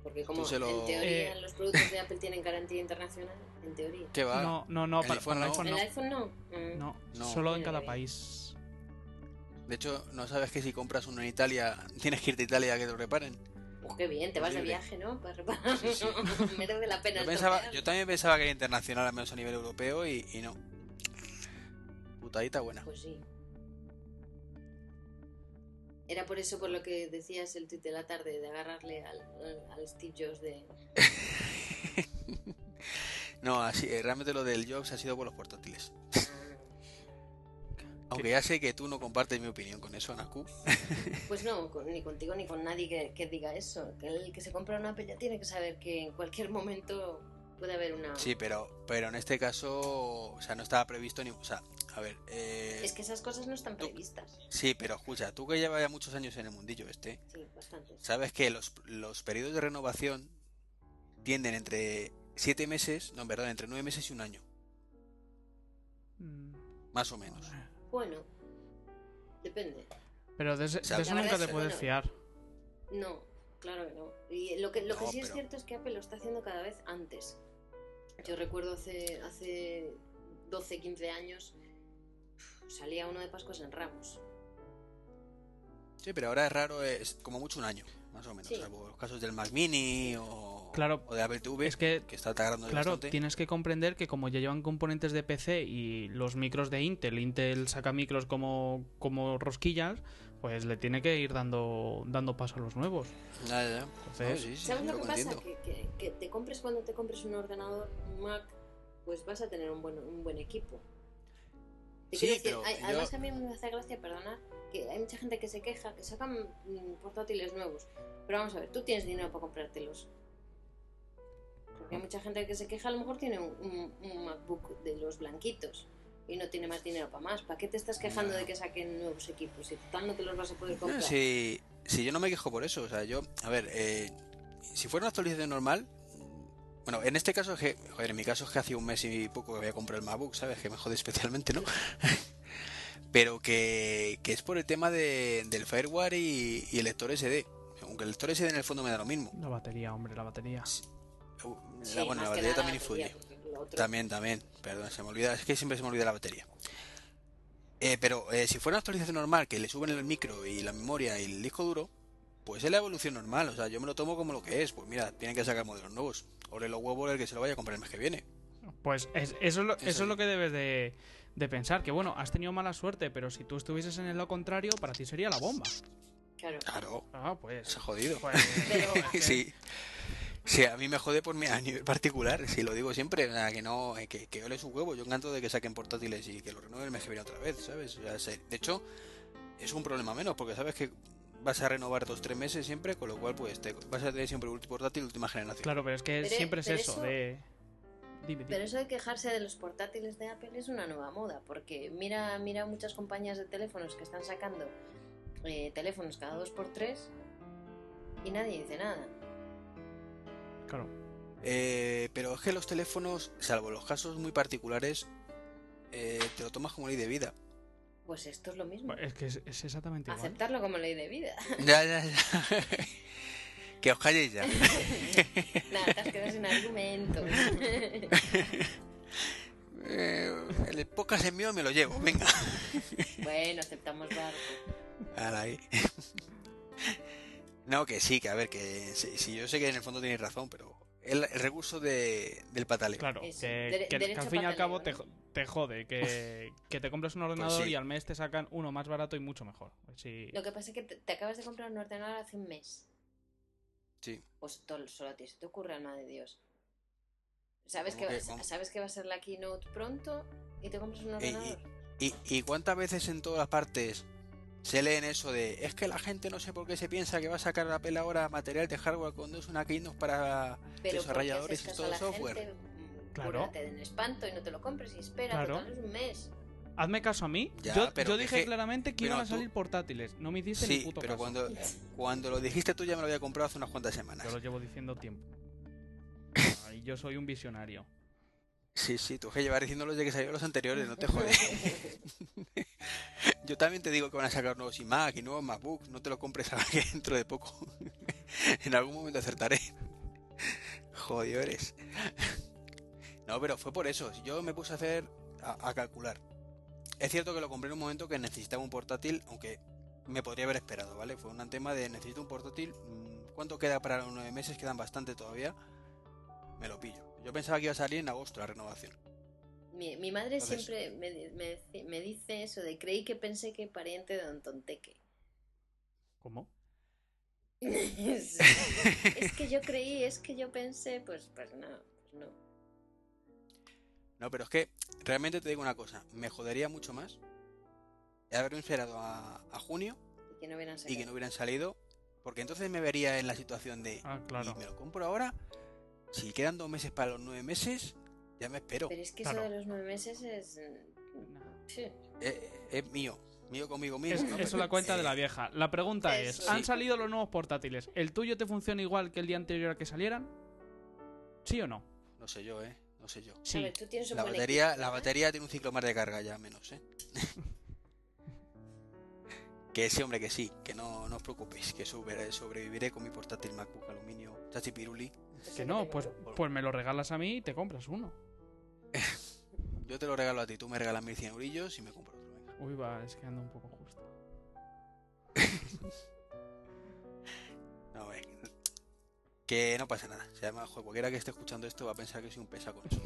Porque como lo- en teoría Eh. los productos de Apple tienen garantía internacional, en teoría. ¿Qué va? No, no, no, el para, iPhone para el no. iPhone ¿El no. iPhone no? Mm. No, No. solo en cada país. De hecho, ¿no sabes que si compras uno en Italia, tienes que irte a Italia a que te lo reparen? Pues qué bien, te vas de viaje, ¿no? Para reparar. Sí, sí. Merece la pena Yo, pensaba, yo también pensaba que era internacional, al menos a nivel europeo, y, y no. Putadita buena. Pues sí. Era por eso por lo que decías el tuit de la tarde, de agarrarle al, al- Steve Jobs de... No, así, eh, realmente lo del Jobs ha sido por los portátiles. "Ah, Aunque ya sé que tú no compartes mi opinión con eso, Anaku. Pues no, con- ni contigo ni con nadie que, que diga eso. Que el que se compra una Apple ya tiene que saber que en cualquier momento puede haber una... Sí, pero, pero en este caso, o sea, no estaba previsto ni. O sea, a ver. Eh, Es que esas cosas no están tú- previstas. Sí, pero escucha, tú que llevas ya muchos años en el mundillo este, Sí, bastante. sabes que los, los periodos de renovación tienden entre 7 meses, no, perdón, entre 9 meses y un año, Mm, más o menos. Bueno, depende. Pero de, ese- O sea, de eso nunca te puedes bueno, fiar. No, claro que no. Y lo que, lo que sí es cierto es que Apple lo está haciendo cada vez antes. Yo recuerdo hace, hace 12, 15 años salía uno de Pascuas en Ramos. Sí, pero ahora es raro, es como mucho un año, más o menos, Sí. salvo los casos del Mac Mini o, Claro, o de Apple TV, es que que está tardando Claro, bastante. tienes que comprender que como ya llevan componentes de PC y los micros de Intel, Intel saca micros como, como rosquillas, pues le tiene que ir dando, dando paso a los nuevos. Ya, ya, ya. Entonces- No, sí, sí, ¿Sabes lo que pasa? Que, que- que te compres cuando te compres un ordenador, un Mac, pues vas a tener un buen, un buen equipo. Te Sí, decir, pero hay- yo- además a mí me hace gracia, perdona, que hay mucha gente que se queja, que sacan mm, portátiles nuevos. Pero vamos a ver, tú tienes dinero para comprártelos. Porque hay mucha gente que se queja, a lo mejor tiene un, un- un MacBook de los blanquitos y no tiene más dinero para más. ¿Para qué te estás quejando No. de que saquen nuevos equipos? Si total no te los vas a poder No, comprar. si, si yo no me quejo por eso, o sea, yo, a ver, eh, si fuera una actualización normal, bueno, en este caso, es que, joder, en mi caso es que hace un mes y poco que voy a comprar el MacBook, ¿sabes? Que me jode especialmente, ¿no? Pero que, que es por el tema de, del fireware y, y el lector SD. Aunque el lector SD en el fondo me da lo mismo. La batería, hombre, la batería. Sí, la, bueno, la batería también influye. lo También, también. Perdón, se me olvida. Es que siempre se me olvida la batería. Eh, pero eh, si fuera una actualización normal, que le suben el micro y la memoria y el disco duro, pues es la evolución normal. O sea, yo me lo tomo como lo que es. Pues mira, tienen que sacar modelos nuevos. Ore los huevos el que se lo vaya a comprar el mes que viene. Pues es- eso, es lo, Eso eso es lo que debes de, de pensar. Que bueno, has tenido mala suerte, pero si tú estuvieses en el lado contrario, para ti sería la bomba. Claro. Claro, Ah, pues... se ha jodido. pues, Pero- es que- sí. Sí, a mí me jode por mi a nivel particular, si lo digo siempre, o sea, que no, eh, que, que ole su huevo, yo encanto de que saquen portátiles y que lo renueven que viene otra vez, ¿sabes? O sea, se- de hecho, es un problema menos, porque sabes que vas a renovar dos tres meses siempre, con lo cual pues te, vas a tener siempre un portátil de última generación. Claro, pero es que Pero- siempre es eso, eso- de... Dime, dime. Pero eso de quejarse de los portátiles de Apple es una nueva moda, porque mira, mira muchas compañías de teléfonos que están sacando eh, teléfonos cada dos por tres y nadie dice nada. Claro. Eh, pero es que los teléfonos, salvo los casos muy particulares, eh, te lo tomas como ley de vida. Pues esto es lo mismo. Es que es, es exactamente igual. Aceptarlo como ley de vida. ya, ya, ya. que os calléis ya. Nada, te has quedado sin argumentos. Eh, el podcast es mío, me lo llevo, venga. Bueno, aceptamos barco. Ala, ahí. No, que sí, que a ver, que sí, sí, yo sé que en el fondo tenéis razón, pero el, el recurso de, del pataleo. Claro, que, dere- que- al fin y al cabo te, te jode que, que te compres un ordenador Pues sí. y al mes te sacan uno más barato y mucho mejor. Sí. Lo que pasa es que te, te acabas de comprar un ordenador hace un mes. Sí. Pues todo, solo a ti se te ocurre, alma de Dios. ¿Sabes que. ¿Sabes que va a ser la keynote pronto y te compras un y- ordenador? ¿Y, ¿Y cuántas veces en todas partes se leen eso de es que la gente no sé por qué se piensa que va a sacar la pela ahora material de hardware cuando es una keynote para Pero ¿por qué desarrolladores y todo la software? gente? Mm, Claro. En espanto y no te lo compres y espera, Claro. total es un mes. Hazme caso a mí. Ya, yo pero yo es dije que- claramente que iban a tú- salir portátiles. No me hiciste ni Sí, puto pero caso. cuando, cuando lo dijiste tú ya me lo había comprado hace unas cuantas semanas. Yo lo llevo diciendo tiempo. Y yo soy un visionario. Sí, sí, tú que llevar diciéndolo desde que salieron los anteriores, no te jodes. Yo también te digo que van a sacar nuevos iMac y nuevos MacBooks, no te lo compres ahora que dentro de poco. en algún momento acertaré. Jodidores. No, pero fue por eso. Yo me puse a hacer, a, a calcular. Es cierto que lo compré en un momento que necesitaba un portátil, aunque me podría haber esperado, ¿vale? Fue un tema de necesito un portátil. mm, ¿Cuánto queda para los nueve meses? Quedan bastante todavía. Me lo pillo. Yo pensaba que iba a salir en agosto la renovación. Mi, mi madre Entonces- siempre me, me, dice- me dice eso de creí que pensé que pariente de Don Tonteque. ¿Cómo? es, es que yo creí, es que yo pensé, pues, pues no, pues no. No, pero es que realmente te digo una cosa, me jodería mucho más haberme esperado a, a junio Y que no hubieran y sacado. que no hubieran salido, porque entonces me vería en la situación de, Ah, claro. ¿y me lo compro ahora? Si quedan dos meses para los nueve meses, ya me espero. Pero es que Claro. eso de los nueve meses es... sí. Eh, es mío, mío conmigo mismo. Es, ¿no? eso Pero, la cuenta de la eh, vieja. La pregunta es. ¿han Sí. salido los nuevos portátiles? ¿El tuyo te funciona igual que el día anterior a que salieran? ¿Sí o no? No sé yo, eh, no sé yo. A Sí. ver, tú tienes un La batería, equipo, la batería tiene un ciclo más de carga ya menos, eh. que sí, hombre, que sí, que no, no os preocupéis, que sobre- sobreviviré con mi portátil MacBook aluminio Chachipiruli. Que no, pues, yo. pues me lo regalas a mí y te compras uno. Yo te lo regalo a ti, tú me regalas 1100 eurillos y me compro otro. Venga. Uy, va, es que anda un poco justo. No, eh, que no pasa nada. Si además, joder, cualquiera que esté escuchando esto va a pensar que soy un pesa con eso.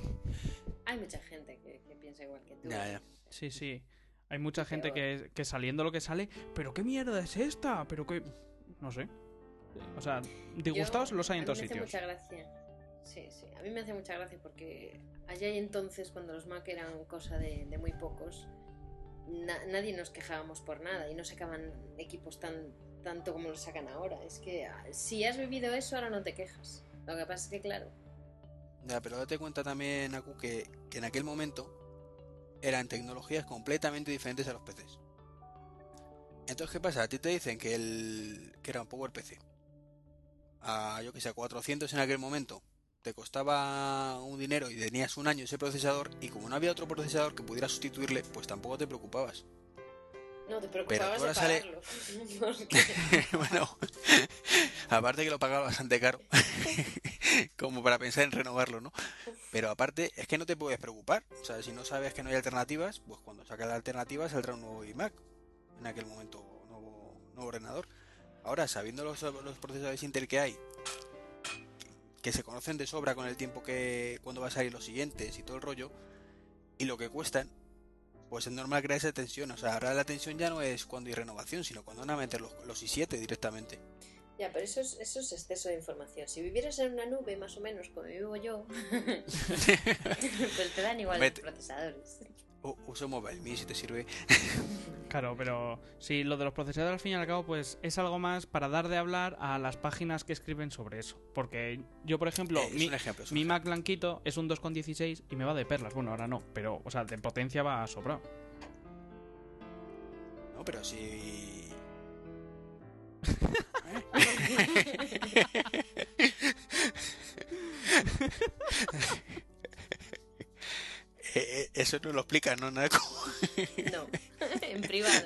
Hay mucha gente que, que piensa igual que tú. Ya, ya. Sí, sí. Hay mucha gente que, que saliendo lo que sale, pero qué mierda es esta, pero qué... No sé. O sea, disgustados Yo- los hay a en mí todos me hace sitios. mucha gracia. Sí, sí. A mí me hace mucha gracia porque allá y entonces, cuando los Mac eran cosa de, muy pocos, na- nadie nos quejábamos por nada y no sacaban equipos tan tanto como los sacan ahora. Es que ah, si has vivido eso, ahora no te quejas. Lo que pasa es que, claro, Ya, pero date cuenta también, Aku, que, que en aquel momento eran tecnologías completamente diferentes a los PCs. Entonces, ¿qué pasa? A ti te dicen que el que era un Power PC a yo que sé, a 400 en aquel momento te costaba un dinero y tenías un año ese procesador y como no había otro procesador que pudiera sustituirle, pues tampoco te preocupabas. no te Pero preocupabas de ahora sale- pagarlo. Bueno, aparte que lo pagaba bastante caro, como para pensar en renovarlo, ¿no? Pero aparte es que no te puedes preocupar, o sea, si no sabes que no hay alternativas, pues cuando saca la alternativa saldrá un nuevo iMac, en aquel momento nuevo, nuevo ordenador. Ahora, sabiendo los, los procesadores Intel que hay, que se conocen de sobra con el tiempo que cuando va a salir los siguientes y todo el rollo, y lo que cuestan, pues es normal crear esa tensión. O sea, ahora la tensión ya no es cuando hay renovación, sino cuando van a meter los, los i7 directamente. Ya, pero eso es, eso es exceso de información. Si vivieras en una nube, más o menos, como vivo yo, pues te dan igual los procesadores. U- uso Mobile Me si te sirve. Claro, pero sí, lo de los procesadores al fin y al cabo, pues es algo más para dar de hablar a las páginas que escriben sobre eso. Porque yo, por ejemplo, Eh, mi, ejemplo. Mac blanquito es un 2,16 y me va de perlas. Bueno, ahora no, pero, o sea, de potencia va a sobrar. No, pero si. Eh, eh, Eso no lo explica, ¿no? Nada como- No, en privado.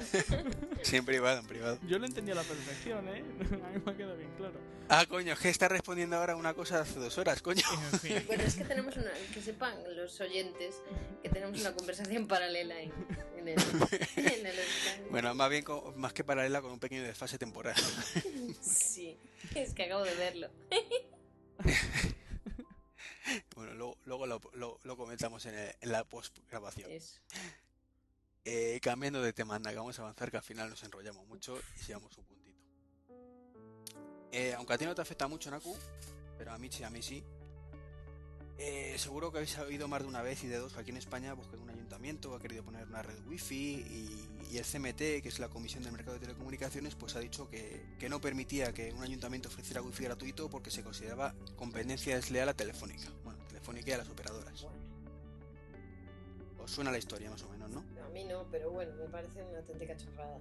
Sí, en privado, en privado. Yo lo entendí a la perfección, ¿eh? A mí me ha quedado bien claro. Ah, coño, es que está respondiendo ahora una cosa de hace dos horas, coño. En fin. Bueno, es que tenemos una. Que sepan los oyentes que tenemos una conversación paralela en, en el. En el. Bueno, más bien, co- más que paralela con un pequeño desfase temporal. Sí, es que acabo de verlo. Bueno, luego, luego lo, lo- lo comentamos en, el- en la postgrabación. Eh, cambiando de tema, anda, que vamos a avanzar, que al final nos enrollamos mucho y llevamos un puntito. Eh, aunque a ti no te afecta mucho, Naku, pero a mí sí, a mí sí. Eh, seguro que habéis oído más de una vez y de dos que aquí en España pues, que un ayuntamiento ha querido poner una red wifi y, y el CMT, que es la Comisión del Mercado de Telecomunicaciones, pues ha dicho que, que no permitía que un ayuntamiento ofreciera wifi gratuito porque se consideraba competencia desleal a Telefónica. Bueno, Telefónica y a las operadoras. Os suena la historia más o menos, ¿no? a mí no, pero bueno, me parece una auténtica chorrada.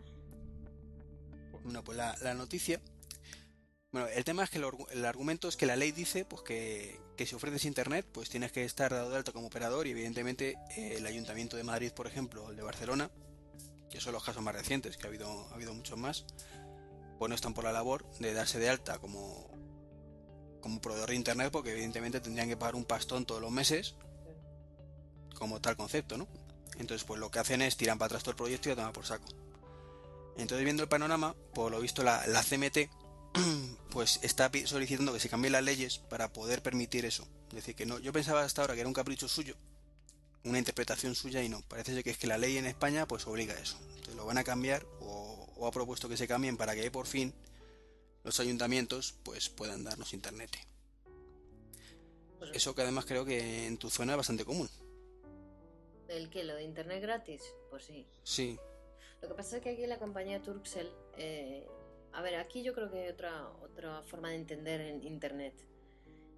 Bueno, pues la, la noticia. Bueno, el tema es que el, argu- el argumento es que la ley dice pues que, que si ofreces internet, pues tienes que estar dado de alta como operador y evidentemente eh, el Ayuntamiento de Madrid, por ejemplo, o el de Barcelona, que son los casos más recientes, que ha habido, ha habido muchos más, pues no están por la labor de darse de alta como, como proveedor de internet porque evidentemente tendrían que pagar un pastón todos los meses como tal concepto, ¿no? Entonces pues lo que hacen es tiran para atrás todo el proyecto y a tomar por saco. Entonces, viendo el panorama, por lo visto la, la CMT pues está solicitando que se cambien las leyes para poder permitir eso. Es decir, que no, yo pensaba hasta ahora que era un capricho suyo, una interpretación suya y no. Parece ser que es que la ley en España pues obliga a eso. Entonces lo van a cambiar o, o ha propuesto que se cambien para que por fin los ayuntamientos pues puedan darnos internet. Pues, Eso que además creo que en tu zona es bastante común. ¿El qué? ¿Lo de internet gratis? Pues sí. Sí, Lo que pasa es que aquí la compañía Turkcell, eh, a ver, aquí yo creo que hay otra, otra forma de entender en Internet.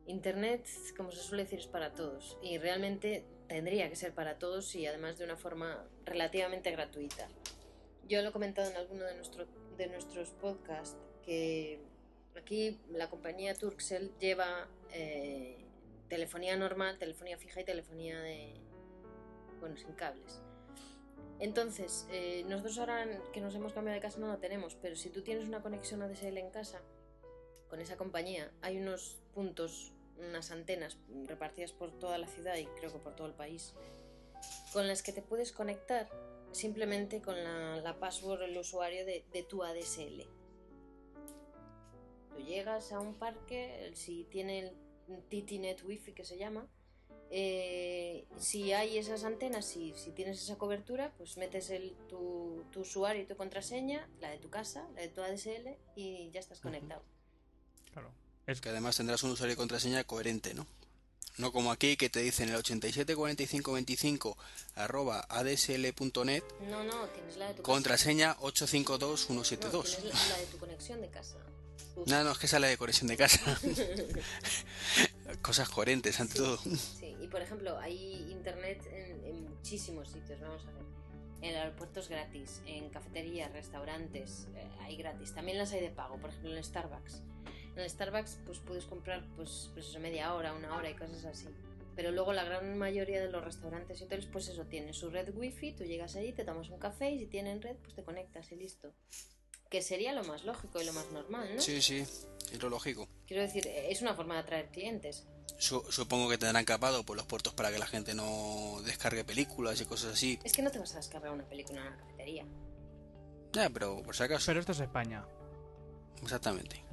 Internet, como se suele decir, es para todos y realmente tendría que ser para todos y además de una forma relativamente gratuita. Yo lo he comentado en alguno de, nuestro- de nuestros podcasts que aquí la compañía Turkcell lleva eh, telefonía normal, telefonía fija y telefonía de, bueno, sin cables. Entonces, eh, nosotros ahora que nos hemos cambiado de casa no lo tenemos, pero si tú tienes una conexión ADSL en casa con esa compañía, hay unos puntos, unas antenas repartidas por toda la ciudad y creo que por todo el país, con las que te puedes conectar simplemente con la, password, el usuario de, tu ADSL. Tú llegas a un parque, si tiene el TTNet Wi-Fi que se llama, eh, si hay esas antenas, si, si tienes esa cobertura, pues metes el, tu, tu usuario y tu contraseña, la de tu casa, la de tu ADSL y ya estás conectado. Claro. Es que además tendrás un usuario y contraseña coherente, ¿no? No como aquí que te dicen el 874525 arroba adsl.net No, no, tienes la de tu contraseña casa. No, 852172. tienes la, la de tu conexión de casa. Uf. No, no, es que sale de conexión de casa. Cosas coherentes ante todo. Sí, por ejemplo, hay internet en, en muchísimos sitios, vamos a ver. En aeropuertos gratis, en cafeterías, restaurantes, eh, hay gratis. También las hay de pago, por ejemplo en Starbucks. En Starbucks pues puedes comprar pues, pues eso, media hora, una hora y cosas así. Pero luego la gran mayoría de los restaurantes y hoteles pues eso, tienen su red wifi, tú llegas allí, te tomas un café y si tienen red pues te conectas y listo. Que sería lo más lógico y lo más normal, ¿no? Sí, sí, es lo lógico. Quiero decir, es una forma de atraer clientes. Su- supongo que tendrán capado por los puertos para que la gente no descargue películas y cosas así. Es que no te vas a descargar una película en una cafetería. Ya, pero por si acaso. Pero esto es España. Exactamente.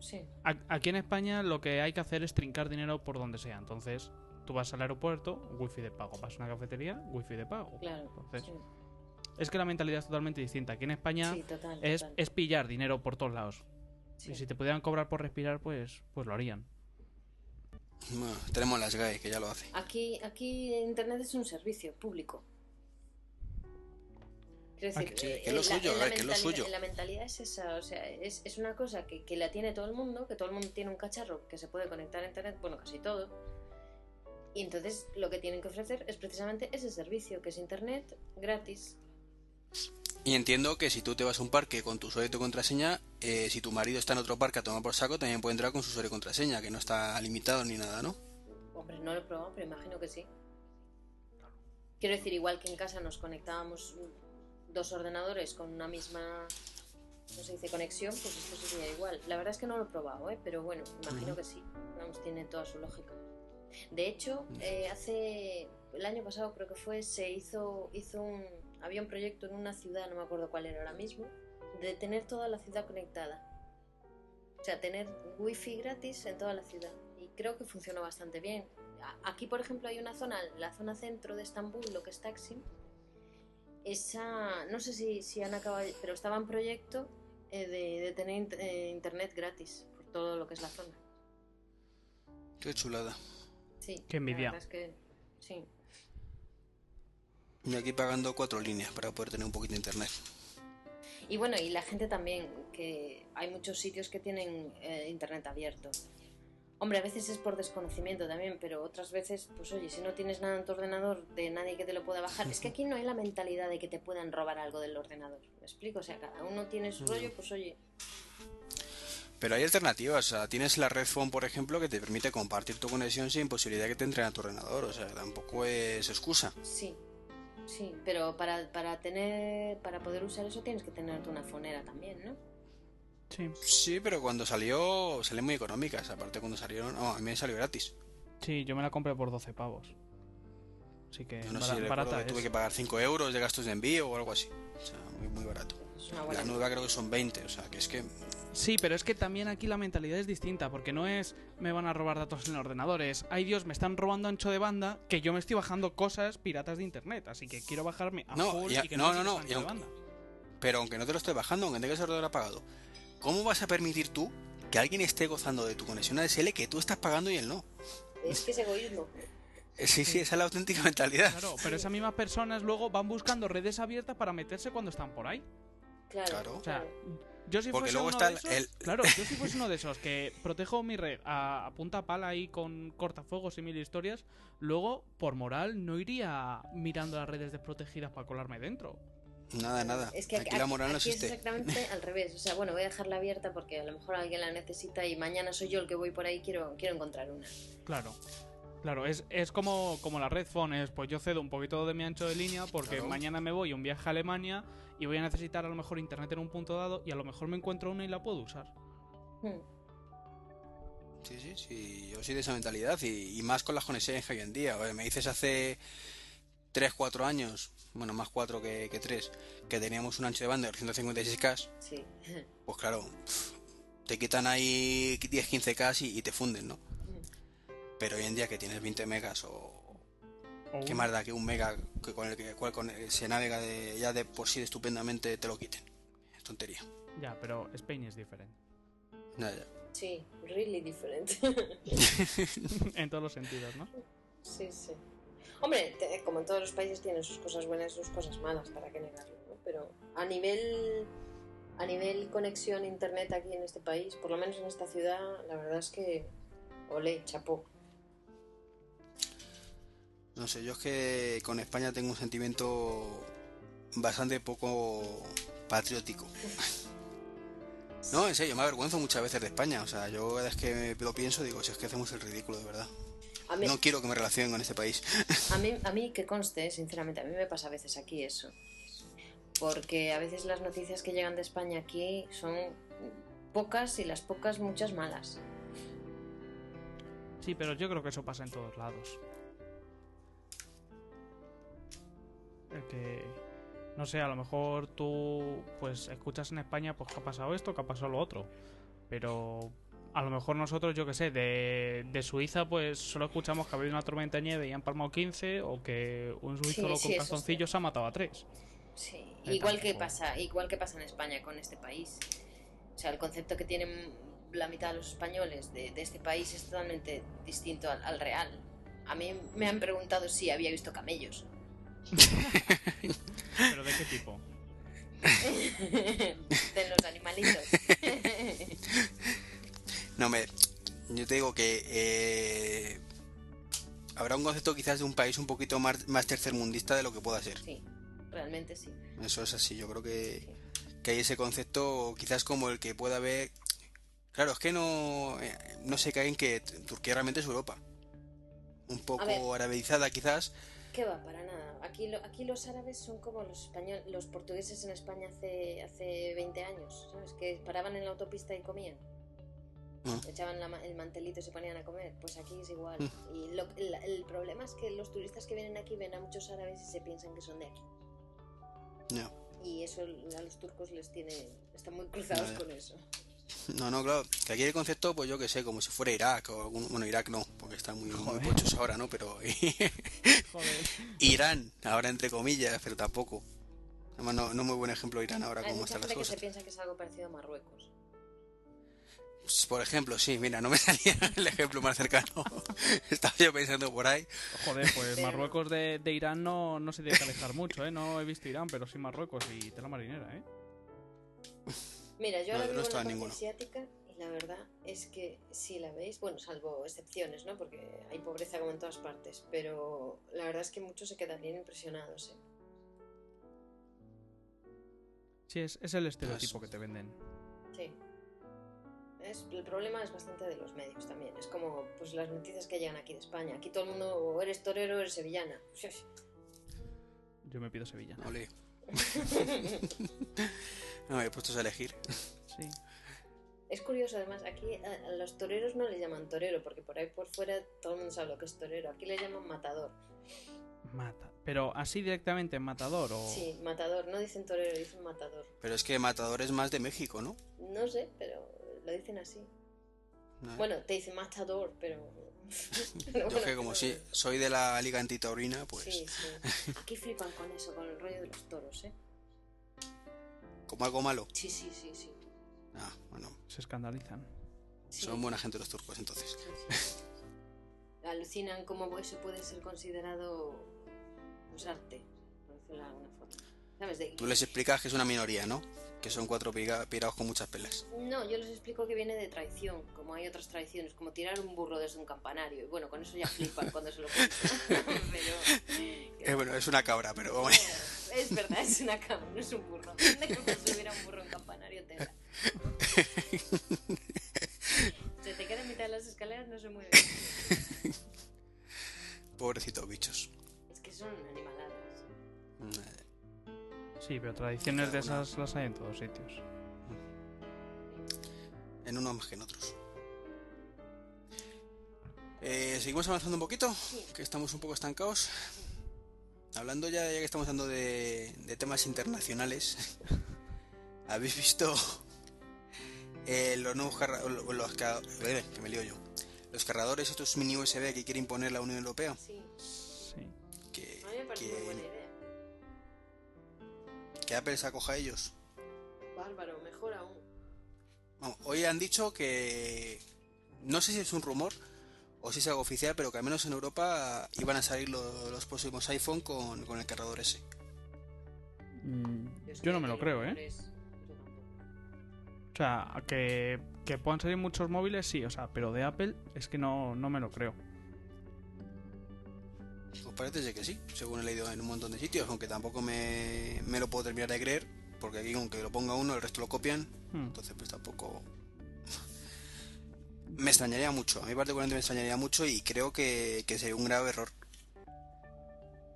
Sí. a- aquí en España lo que hay que hacer es trincar dinero por donde sea. Entonces, tú vas al aeropuerto, wifi de pago. Vas a una cafetería, wifi de pago. Claro. Entonces, sí. es que la mentalidad es totalmente distinta. Aquí en España Sí, total. es, total. es pillar dinero por todos lados. Sí. Y si te pudieran cobrar por respirar, pues, pues lo harían. Bueno, tenemos las GAE que ya lo hace. Aquí, aquí Internet es un servicio público. Quiero Aquí- decir, Sí, eh, que es lo la- suyo, la a ver, que es lo mentalidad- suyo. La mentalidad es esa, o sea, es, es una cosa que, que la tiene todo el mundo, que todo el mundo tiene un cacharro que se puede conectar a Internet, bueno, casi todo. Y entonces lo que tienen que ofrecer es precisamente ese servicio, que es Internet gratis. Y entiendo que si tú te vas a un parque con tu usuario y tu contraseña, eh, si tu marido está en otro parque a tomar por saco, también puede entrar con su usuario y contraseña, que no está limitado ni nada, ¿no? Hombre, no lo he probado, pero imagino que sí. Quiero decir, igual que en casa nos conectábamos dos ordenadores con una misma no se dice conexión, pues esto sería igual. La verdad es que no lo he probado, ¿eh? pero bueno, imagino Ujú. que sí. Vamos, tiene toda su lógica. De hecho, eh, hace el año pasado creo que fue, se hizo, hizo un, había un proyecto en una ciudad, no me acuerdo cuál era ahora mismo, de tener toda la ciudad conectada. O sea, tener wifi gratis en toda la ciudad. Y creo que funcionó bastante bien. A- Aquí, por ejemplo, hay una zona, la zona centro de Estambul, lo que es Taksim. Esa, no sé si, si han acabado, pero estaba en proyecto eh, de, de tener eh, internet gratis por todo lo que es la zona. Qué chulada. Sí. Qué envidia. La verdad es que sí. Y aquí pagando cuatro líneas para poder tener un poquito de internet. Y bueno, y la gente también, que hay muchos sitios que tienen eh, internet abierto. Hombre, a veces es por desconocimiento también, pero otras veces, pues oye, si no tienes nada en tu ordenador de nadie que te lo pueda bajar, es que aquí no hay la mentalidad de que te puedan robar algo del ordenador. ¿Me explico? O sea, cada uno tiene su No. rollo, pues oye, Pero hay alternativas. O sea, tienes la Red Phone, por ejemplo, que te permite compartir tu conexión sin posibilidad que te entren a tu ordenador. O sea, tampoco es excusa. sí, sí, pero para, para tener, para poder usar eso tienes que tenerte una fonera también, ¿no? Sí, Sí, pero cuando salió, salen muy económicas. Aparte, cuando salieron, no, a mí me salió gratis. sí, yo me la compré por 12 pavos. Así que no recuerdo barata que tuve que pagar 5 euros de gastos de envío o algo así. O sea, muy, muy barato. La nueva creo que son 20. O sea, que es que Sí, pero es que también aquí la mentalidad es distinta, porque no es me van a robar datos en el ordenador, es ay Dios, me están robando ancho de banda, que yo me estoy bajando cosas piratas de internet, así que quiero bajarme a No, full ya- y que no, no, no, no, ancho y de aunque- banda. Pero aunque no te lo estés bajando, aunque tengas el ordenador apagado, ¿cómo vas a permitir tú que alguien esté gozando de tu conexión ADSL que tú estás pagando y él no? Es que es egoísmo. Eh, Sí, sí, esa es la auténtica mentalidad. Claro, pero esas mismas personas luego van buscando redes abiertas para meterse cuando están por ahí. Claro. Claro. O sea, yo si Porque fuese luego uno está de esos, el- claro, yo si fuese uno de esos que protejo mi red a, a punta pala ahí con cortafuegos y mil historias, luego por moral no iría mirando las redes desprotegidas para colarme dentro. Nada, nada. Es que aquí, la moral no aquí es existe. exactamente al revés. O sea, bueno, voy a dejarla abierta porque a lo mejor alguien la necesita y mañana soy yo el que voy por ahí y quiero, quiero encontrar una. Claro. Claro, es, es como, como la red phone, es pues yo cedo un poquito de mi ancho de línea porque Claro. mañana me voy a un viaje a Alemania y voy a necesitar a lo mejor internet en un punto dado y a lo mejor me encuentro una y la puedo usar. Hmm. Sí, sí, sí. Yo soy de esa mentalidad y, y más con las conexiones que hoy en día. Oye, me dices hace 3, 4 años, bueno, más 4 que, que 3, que teníamos un ancho de banda de 156K, Sí. pues claro, te quitan ahí 10, 15K y, y te funden, ¿no? Pero hoy en día que tienes 20 megas o... ¿Qué más da que un mega que con el que cual con el- se navega de, ya de por sí estupendamente te lo quiten? Es tontería. Ya, pero Spain es diferente. Ya. Sí, really different. en todos los sentidos, ¿no? sí, sí. Hombre, te- como en todos los países tienen sus cosas buenas y sus cosas malas, para qué negarlo, ¿no? Pero a nivel a nivel conexión internet aquí en este país, por lo menos en esta ciudad, la verdad es que ole, chapó. No sé, yo es que con España tengo un sentimiento bastante poco patriótico. No, en serio, me avergüenzo muchas veces de España. O sea, yo cada vez que lo pienso digo, si es que hacemos el ridículo, de verdad. A mí, No quiero que me relacionen con este país. A mí, a mí que conste, sinceramente, a mí me pasa a veces aquí eso. Porque a veces las noticias que llegan de España aquí son pocas y las pocas muchas malas. Sí, pero yo creo que eso pasa en todos lados. Que, no sé, a lo mejor tú pues escuchas en España pues que ha pasado esto, que ha pasado lo otro. Pero a lo mejor nosotros, yo que sé, de, de Suiza pues solo escuchamos que ha habido una tormenta de nieve y han palmado 15 o que un suizo Sí, sí, con es calzoncillos ha matado a 3. Sí, Eh, igual que tampoco. pasa, igual que pasa en España con este país. O sea, el concepto que tienen la mitad de los españoles de, de este país es totalmente distinto al, al real. A mí me han preguntado si había visto camellos. ¿Pero de qué tipo? de los animalitos. No, me, yo te digo que eh, habrá un concepto quizás de un país un poquito más, más tercermundista de lo que pueda ser. sí, realmente sí. Eso es así, yo creo que, que hay ese concepto quizás como el que pueda haber... Claro, es que no, eh, no se cae en que Turquía realmente es Europa. Un ver. poco arabizada quizás. ¿Qué va? Para nada. Aquí, lo- aquí los árabes son como los españoles, los portugueses en España hace, hace 20 años, ¿sabes? Que paraban en la autopista y comían. Ah. Echaban la el mantelito y se ponían a comer. Pues aquí es igual. Mm. Y lo- el, el problema es que los turistas que vienen aquí ven a muchos árabes y se piensan que son de aquí. Y eso a los turcos les tiene... Están muy cruzados con eso. No, no, claro. Que aquí el concepto, pues yo que sé, como si fuera Irak o algún... Bueno, Irak no, porque están muy, pochos ahora, ¿no? Pero Joder. Irán, ahora entre comillas, pero tampoco. Además, no, no muy buen ejemplo Irán ahora Hay mucha están las gente que se cosas. piensa que es algo parecido a Marruecos. Pues, por ejemplo, sí, mira, no me salía el ejemplo más cercano. Estaba yo pensando por ahí. Joder, pues Marruecos de, de Irán no, no se tiene que alejar mucho, ¿eh? No he visto Irán, pero sí Marruecos y tela marinera, ¿eh? Mira, yo No, ahora yo no vivo en la asiática y la verdad es que si la veis, bueno, salvo excepciones, ¿no? Porque hay pobreza como en todas partes, pero la verdad es que muchos se quedarían impresionados, ¿eh? Sí, es, es el estereotipo que te venden. Sí. Es, el problema es bastante de los medios también. Es como pues las noticias que llegan aquí de España. Aquí todo el mundo o eres torero o eres sevillana. Yo me pido Sevilla. Ole. No me he puesto a elegir. Sí. Es curioso, además, aquí a, los toreros no les llaman torero, porque por ahí por fuera todo el mundo sabe lo que es torero. Aquí le llaman matador. Mata. Pero así directamente, matador o. Sí, matador. No dicen torero, dicen matador. Pero es que Matador es más de México, ¿no? No sé, pero lo dicen así. No. Bueno, te dicen matador, pero... pero Yo que como no- si soy de la Liga Antitaurina, pues Sí, sí. Aquí flipan con eso, con el rollo de los toros, ¿eh? Como algo malo. Sí, sí, sí, sí. Ah, bueno, Se escandalizan. Sí, son buena gente los turcos entonces. sí. Alucinan cómo eso puede ser considerado pues, arte, por decirlo de alguna forma. ¿Sabes? De- Tú les explicas que es una minoría, ¿no? Que son cuatro pirados con muchas pelas. No, yo les explico que viene de traición, como hay otras traiciones, como tirar un burro desde un campanario. Y bueno, con eso ya flipan cuando se lo cuento. Pero... Eh, bueno, es una cabra, pero vamos. Es verdad, es una cabra, no es un burro. ¿Dónde coño se hubiera un burro en campanario tela? Se te queda en mitad de las escaleras, no se mueve. Pobrecitos bichos. Es que son animaladas. Sí, pero tradiciones de esas las hay en todos sitios. En unos más que en otros. Eh, Seguimos avanzando un poquito, que estamos un poco estancados. Hablando ya, ya que estamos hablando de, de temas internacionales, ¿habéis visto eh, los nuevos los eh, que me lío yo? Los cargadores, estos mini USB que quiere imponer la Unión Europea, Sí, Sí. que, a mí me parece muy buena que, idea. que Apple se acoja a ellos. Bárbaro, mejor aún. Vamos, hoy han dicho que no sé si es un rumor o si es algo oficial, pero que al menos en Europa iban a salir lo- los próximos iPhone con, con el cargador ese. Mm, Yo no me lo creo, ¿eh? O sea, que, que puedan salir muchos móviles, sí, o sea, pero de Apple es que no, no me lo creo. Pues parece que sí, según he leído en un montón de sitios, aunque tampoco me, me lo puedo terminar de creer, porque aquí aunque lo ponga uno, el resto lo copian, Hmm. entonces pues tampoco... Me extrañaría mucho, a mí particularmente me extrañaría mucho y creo que, que sería un grave error.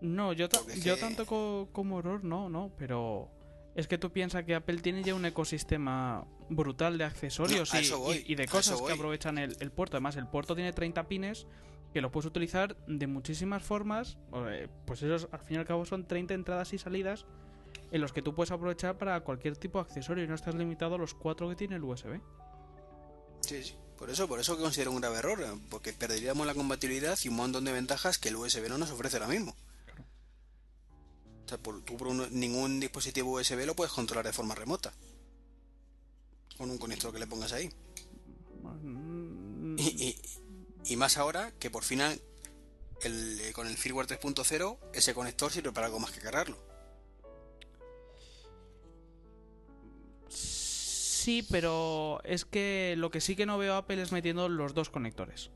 No, yo, ta- yo que- tanto co- como error no, no, pero es que tú piensas que Apple tiene ya un ecosistema brutal de accesorios No, y, eso voy, y- y de cosas que aprovechan el, el puerto. Además, el puerto tiene 30 pines que lo puedes utilizar de muchísimas formas. eh, Pues esos, al fin y al cabo, son 30 entradas y salidas en los que tú puedes aprovechar para cualquier tipo de accesorio y no estás limitado a los cuatro que tiene el USB. Sí, sí. Por eso, por eso que considero un grave error, porque perderíamos la compatibilidad y un montón de ventajas que el USB no nos ofrece ahora mismo. Claro. O sea, por, tú por un- ningún dispositivo USB lo puedes controlar de forma remota. Con un conector que le pongas ahí. Mm, Y, y- y más ahora que por fin han- el, eh, con el firmware 3.0 ese conector sirve para algo más que cargarlo. Sí, pero es que lo que sí que no veo Apple es metiendo los dos conectores.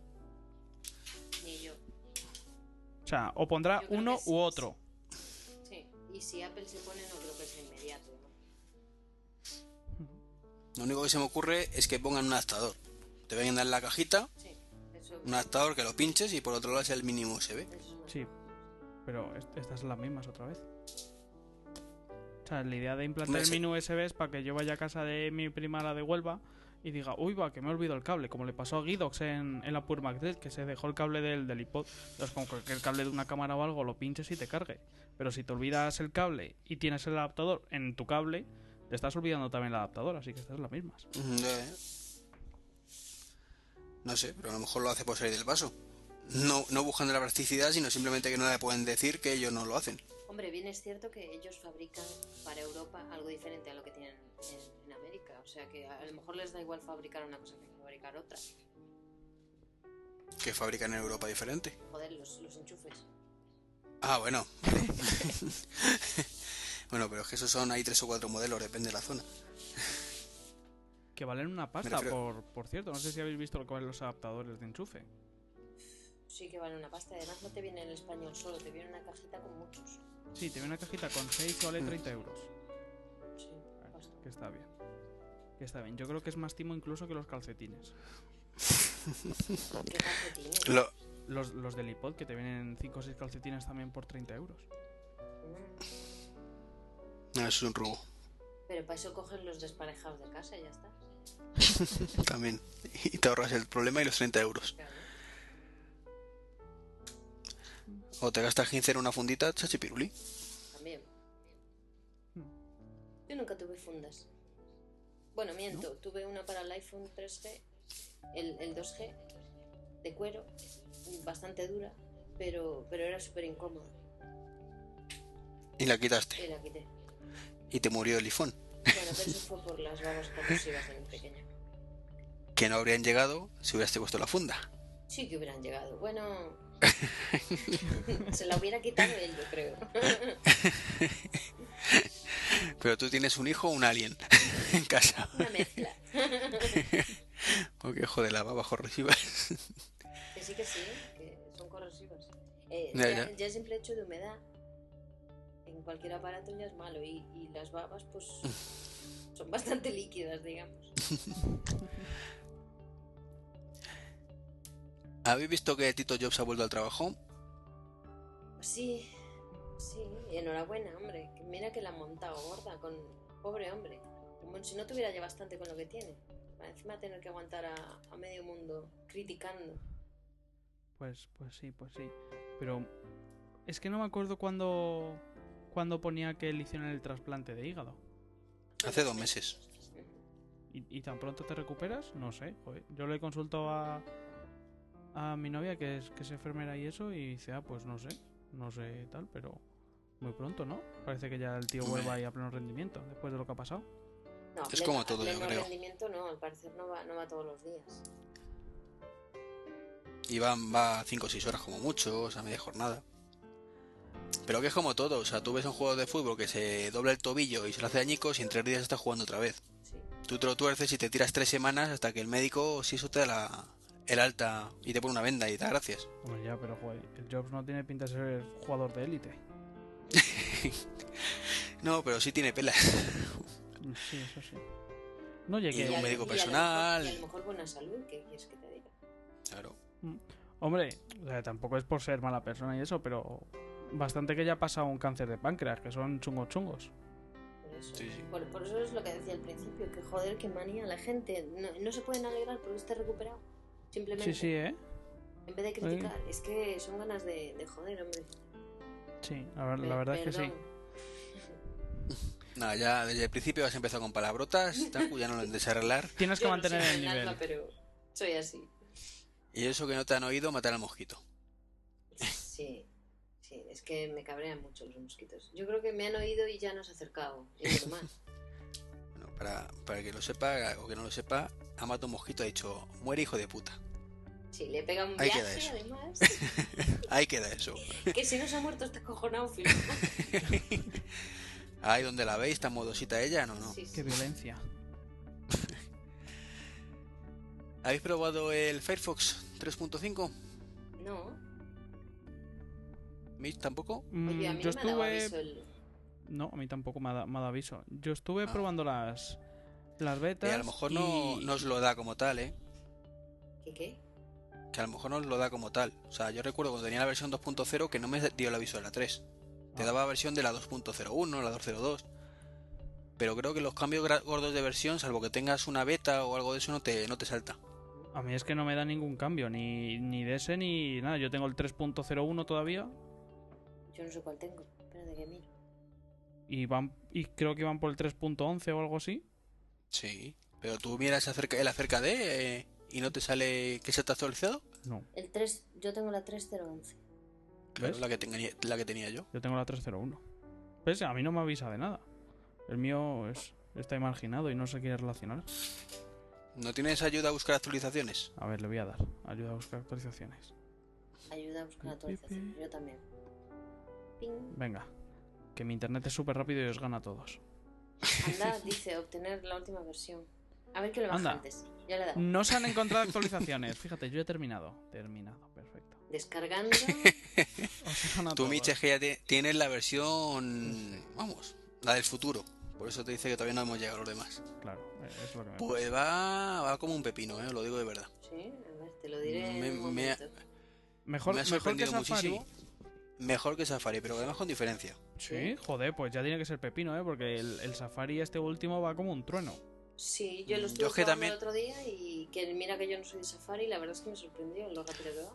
Ni yo. O sea, o pondrá uno sí, u otro. Sí, y si Apple se pone, no creo que sea inmediato. ¿no? Lo único que se me ocurre es que pongan un adaptador. Te vengan a dar la cajita, Sí, eso, un adaptador que lo pinches y por otro lado es el mínimo USB. Sí. Pero est- estas son las mismas otra vez. Sea, la idea de implantar Hombre, el mini USB es para que yo vaya a casa de mi prima, la de Huelva, y diga, uy, va, que me he olvidado el cable, como le pasó a Guidox en, en la Pure Magnet, que se dejó el cable del, del iPod. Entonces, con cualquier cable de una cámara o algo, lo pinches y te cargue. Pero si te olvidas el cable y tienes el adaptador en tu cable, te estás olvidando también el adaptador, así que estas son las mismas. No sé, pero a lo mejor lo hace por salir del paso. No, no buscando la practicidad, sino simplemente que no le pueden decir que ellos no lo hacen. Hombre, bien es cierto que ellos fabrican para Europa algo diferente a lo que tienen en, en América. O sea que a lo mejor les da igual fabricar una cosa que fabricar otra. Que fabrican en Europa diferente. Joder, los, los enchufes. Ah, bueno. bueno, pero es que esos son, hay tres o cuatro modelos, depende de la zona. Que valen una pasta, refiero- por, por cierto. No sé si habéis visto lo que valen los adaptadores de enchufe. Sí que vale una pasta. Además no te viene en español solo, te viene una cajita con muchos. Sí, te viene una cajita con 6 y vale Mm. 30 euros. Sí, basta. Que está bien. Que está bien. Yo creo que es más timo incluso que los calcetines. ¿Qué calcetines? Lo, Los, los del iPod, que te vienen 5 o 6 calcetines también por 30 euros. Mm. no, eso es un rubo. Pero para eso cogen los desparejados de casa y ya está. También. Y te ahorras el problema y los 30 euros. Claro. O te gastas 15 en una fundita, chachipiruli. También. Yo nunca tuve fundas. Bueno, miento, tuve una para el iPhone 3G, el, el 2G, de cuero, bastante dura, pero, pero era súper incómoda. Y la quitaste. Y la quité. Y te murió el iPhone. Bueno, pero eso fue por las babas corrosivas de mi pequeña. Que no habrían llegado si hubieras puesto la funda. Sí que hubieran llegado. Bueno, se la hubiera quitado él, yo creo. Pero tú tienes un hijo o un alien en casa. Una mezcla. Porque joder, las babas corrosivas. Que sí, que sí, que son corrosivas. Eh, Ya, ya, ya. ya el simple hecho de humedad en cualquier aparato ya es malo y, y las babas pues son bastante líquidas, digamos. ¿Habéis visto que Tito Jobs ha vuelto al trabajo? Sí, sí, enhorabuena, hombre. Mira que la han montado gorda con... Pobre hombre. Como si no tuviera ya bastante con lo que tiene. Encima tener que aguantar a, a medio mundo criticando. Pues, pues sí, pues sí. Pero es que no me acuerdo cuando, cuando ponía que le hicieron el trasplante de hígado. Hace dos meses. ¿Y, y tan pronto te recuperas? No sé, joder. Yo le consulto a, a mi novia, que es, que es enfermera y eso, y dice, ah, pues no sé, no sé tal, pero muy pronto, ¿no? Parece que ya el tío vuelva ahí a pleno rendimiento, después de lo que ha pasado. No, Es como todo, yo creo. rendimiento no, al parecer no va, no va todos los días. Y va, va 5 o 6 horas como mucho, o sea, media jornada. Pero que es como todo, o sea, tú ves un juego de fútbol que se dobla el tobillo y se lo hace añicos y en tres días está jugando otra vez. Sí. Tú te lo tuerces y te tiras tres semanas hasta que el médico, si eso te da la, el alta y te pone una venda y te da gracias. Hombre, ya, pero joder, el Jobs no tiene pinta de ser jugador de élite. No, pero sí tiene pelas. Mm, Sí, eso sí. No Y llegué. un médico y a lo personal. y a lo mejor buena salud, ¿qué quieres que te diga? Claro. Hombre, o sea, tampoco es por ser mala persona y eso, pero bastante que ya ha pasado un cáncer de páncreas, que son chungos chungos. Por eso. Sí, sí. Por, por eso es lo que decía al principio, que joder, que manía la gente. No, no se pueden alegrar porque esté recuperado. Simplemente. Sí, sí, ¿eh? En vez de criticar, es que son ganas de, de joder, hombre. Sí, la, ver- la verdad es que sí. perdón. Nada, ya desde el principio has empezado con palabrotas, Taku, ya no lo han de arreglar. Tienes que Yo no mantener soy el nivel. alma, pero soy así. Y eso que no te han oído, matar al mosquito. Sí, sí, es que me cabrean mucho los mosquitos. Yo creo que me han oído y ya nos ha acercado. Y es normal. Bueno, para, para que lo sepa o que no lo sepa, ha matado un mosquito, ha dicho, muere hijo de puta. Sí, le pega un Ahí queda viaje, eso. además. Ahí queda eso. que si no se ha muerto está cojonado. Ahí donde la veis, está modosita ella, no, no. Sí, sí. Qué violencia. ¿Habéis probado el Firefox 3.5? No, ¿Mitch tampoco? Mm, oye, a mí yo no me ha dado estuve. aviso el... No, a mí tampoco me ha, da- me ha dado aviso. Yo estuve Ah. probando las, las Eh, betas. a lo mejor no, y- no os lo da como tal, ¿eh? ¿Qué qué? que a lo mejor no lo da como tal. O sea, yo recuerdo cuando tenía la versión 2.0 que no me dio el aviso de la 3. Te Ah. daba versión de la 2.01, la 2.02. Pero creo que los cambios gordos de versión, salvo que tengas una beta o algo de eso, no te, no te salta. A mí es que no me da ningún cambio, ni, ni de ese ni nada. Yo tengo el 3.01 todavía Yo no sé cuál tengo. Espérate que miro. Y van y creo que van por el 3.11 o algo así. Sí. Pero tú miras acerca, el acerca de eh, y no te sale que se te ha actualizado. No, El 3, yo tengo la 3011. Claro, la que, tenía, la que tenía yo. yo tengo la 301. ¿Ves? A mí no me avisa de nada. El mío es, está marginado y no se quiere relacionar. ¿No tienes ayuda a buscar actualizaciones? A ver, le voy a dar. Ayuda a buscar actualizaciones. Ayuda a buscar actualización. Yo también. Ping. Venga. Que mi internet es súper rápido y os gana a todos. Anda, dice obtener la última versión. A ver que lo baja Anda. antes. Ya le he dado. No se han encontrado actualizaciones. Fíjate, yo he terminado. Terminado, perfecto. Descargando. Os gana a Tú, todos. Mitch, es que ya te- tienes la versión. Vamos, la del futuro. Por eso te dice que todavía no hemos llegado a los demás. Claro, eh, es lo que me Pues va, va como un pepino, ¿eh? lo digo de verdad. Sí, a ver, te lo diré Me- en un me ha-. Mejor, Me ha mejor que sorprendido Safari. muchísimo. Mejor que Safari, pero además con diferencia. Sí, joder, pues ya tiene que ser pepino, ¿eh? Porque el, el Safari este último va como un trueno. Sí, yo lo Yo estuve es que jugando también- el otro día y que mira que yo no soy de Safari, la verdad es que me sorprendió lo rápido que va.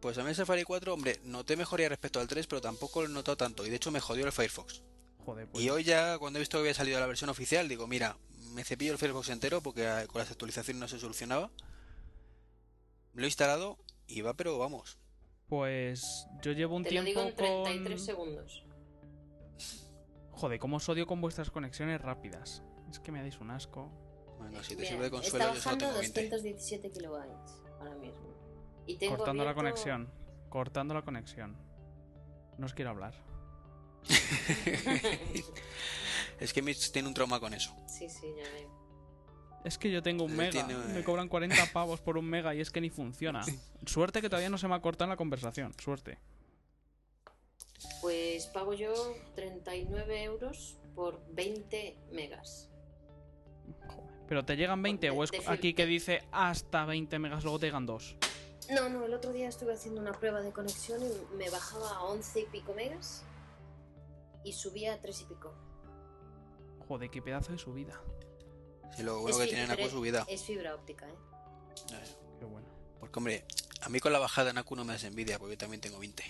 Pues a mí el Safari 4, hombre, noté mejoría respecto al 3, pero tampoco lo he notado tanto. Y de hecho me jodió el Firefox. Joder, pues Y hoy ya, cuando he visto que había salido la versión oficial, digo, mira, me cepillo el Firefox entero porque eh, con las actualizaciones no se solucionaba. Lo he instalado y va, pero vamos. Pues yo llevo un Te lo tiempo digo en 33 con... segundos. Joder, cómo os odio con vuestras conexiones rápidas. Es que me dais un asco. Bueno, si te Mira, sirve de está consuelo, yo solo bajando tengo 20. 217 kilobytes ahora mismo. Y tengo Cortando la conexión. Cortando la conexión. No os quiero hablar. es que Mitch tiene un trauma con eso. sí, sí, ya veo. Es que yo tengo un Eh, mega. tiene- Me cobran 40 pavos por un mega y es que ni funciona. Suerte que todavía no se me ha cortado en la conversación. Suerte. Pues pago yo 39 euros por 20 megas. Joder. Pero te llegan 20 o es aquí que dice hasta 20 megas, luego te llegan 2. No, no, el otro día estuve haciendo una prueba de conexión y me bajaba a 11 y pico megas y subía a 3 y pico. Joder, qué pedazo de subida. Si lo bueno Es que fi- tienen pero Aku es subida. Es fibra óptica, ¿eh? Eh, Qué bueno. Porque, hombre, a mí con la bajada en Aku no me das envidia, porque yo también tengo 20.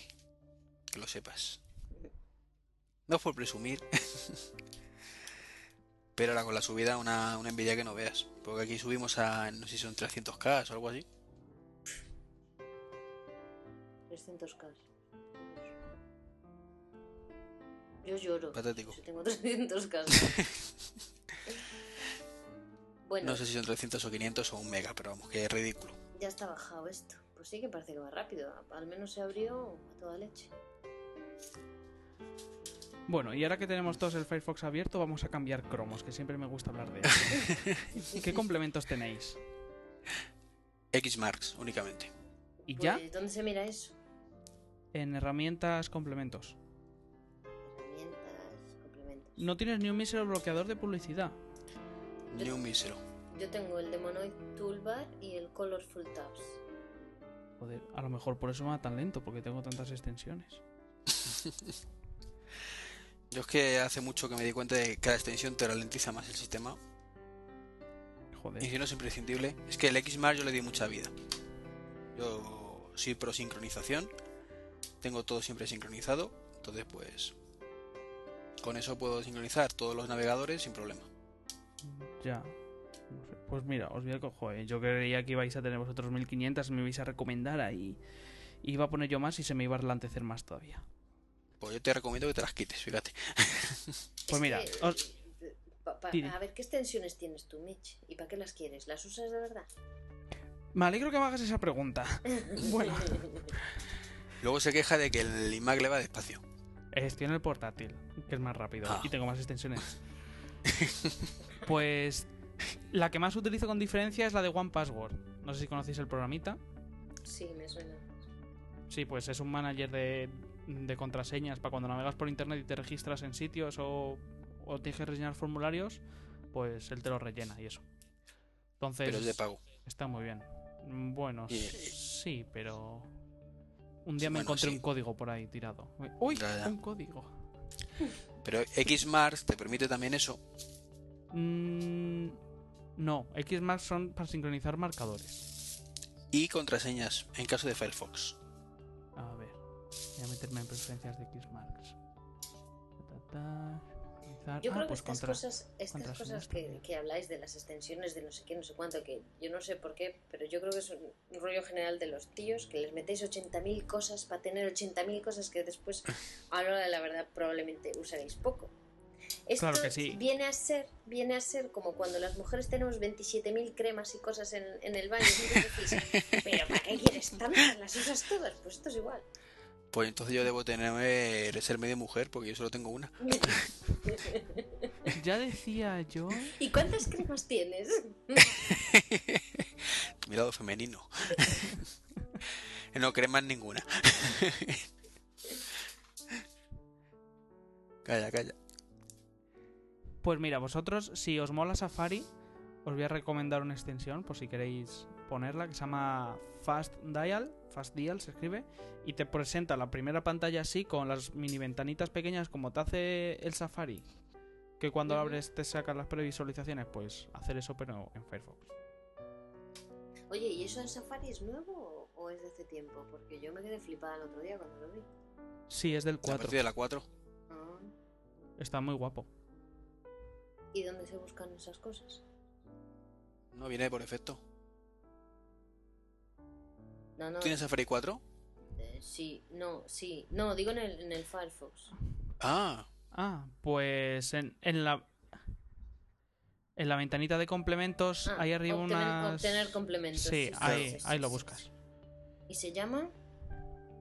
Que lo sepas. No por presumir. Pero ahora con la subida, una, una envidia que no veas. Porque aquí subimos a, no sé si son 300k o algo así. 300k. Yo lloro. Patético. Si tengo 300k. bueno, No sé si son 300 o 500 o un mega, pero vamos, que es ridículo. ya está bajado esto. Pues sí que parece que va rápido. Al menos se abrió a toda leche. Bueno, y ahora que tenemos todos el Firefox abierto, vamos a cambiar cromos, que siempre me gusta hablar de eso. ¿Qué complementos tenéis? Xmarks únicamente. ¿Y ya? Pues, ¿Dónde se mira eso? En herramientas, complementos. Herramientas, complementos. No tienes ni un mísero bloqueador de publicidad. Ni un mísero. Yo tengo el Demonoid Toolbar y el Colorful Tabs. Joder, a lo mejor por eso me va tan lento, porque tengo tantas extensiones. Yo es que hace mucho que me di cuenta de que cada extensión te ralentiza más el sistema. Y Joder. si no es imprescindible, es que el Xmark yo le di mucha vida. Yo soy pro sincronización, tengo todo siempre sincronizado, entonces pues con eso puedo sincronizar todos los navegadores sin problema. Ya. No sé. Pues mira, os voy a coger. Yo creía que ibais a tener vosotros 1500, me ibais a recomendar ahí. Iba a poner yo más y se me iba a relantecer más todavía. Pues yo te recomiendo que te las quites, fíjate. Pues Es mira, os- pa- pa- Dime. a ver, ¿qué extensiones tienes tú, Mitch? ¿Y para qué las quieres? ¿Las usas de verdad? Me alegro que me hagas esa pregunta. Bueno. Luego se queja de que el iMac le va despacio. Estoy en el portátil, que es más rápido Ah. y tengo más extensiones. pues la que más utilizo con diferencia es la de One Password. No sé si conocéis el programita. Sí, me suena. Sí, pues es un manager de, de contraseñas para cuando navegas por internet y te registras en sitios o, o tienes que rellenar formularios, pues él te lo rellena y eso. Entonces, Pero es de pago. está muy bien. Bueno, sí. sí, pero. Un día Sí, me bueno, encontré sí. un código por ahí tirado. ¡Uy! Ya, ya. Un código. Pero Xmars te permite también eso. Mm, no, Xmarks son para sincronizar marcadores. Y contraseñas en caso de Firefox. A ver, voy a meterme en preferencias de sincronizar- Yo ah, creo que pues estas contra- cosas, estas cosas que, que habláis de las extensiones de no sé qué, no sé cuánto, que yo no sé por qué, pero yo creo que es un, un rollo general de los tíos, que les metéis 80.000 cosas para tener 80.000 cosas que después, a la hora de la verdad, probablemente usaréis poco. Esto Claro que sí. viene a ser viene a ser como cuando las mujeres tenemos 27.000 cremas y cosas en, en el baño. y entonces decís, pero ¿para qué quieres tantas? ¿Las usas todas? Pues esto es igual. Pues entonces yo debo tener ser medio mujer porque yo solo tengo una. Ya decía yo. ¿Y cuántas cremas tienes? Mi lado femenino. no cremas ninguna. calla, calla. Pues mira, vosotros, si os mola Safari, os voy a recomendar una extensión, por si queréis ponerla, que se llama Fast Dial. Fast Dial se escribe. Y te presenta la primera pantalla así, con las mini ventanitas pequeñas, como te hace el Safari. Que cuando abres te saca las previsualizaciones, pues hacer eso, pero en Firefox. Oye, ¿y eso en Safari es nuevo o, es de hace tiempo? Porque yo me quedé flipada el otro día cuando lo vi. Sí, es del A 4. partir de la 4. Ah, Está muy guapo. ¿Y dónde se buscan esas cosas? No viene por efecto. No, no. ¿Tienes Safari 4? eh, sí, no, sí. No, digo en el, en el Firefox. Ah, Ah, pues en, en la. En la ventanita de complementos, Ah, ahí arriba obtener, unas. obtener complementos. Sí, ahí, sí, sí, ahí lo buscas. ¿Y se llama?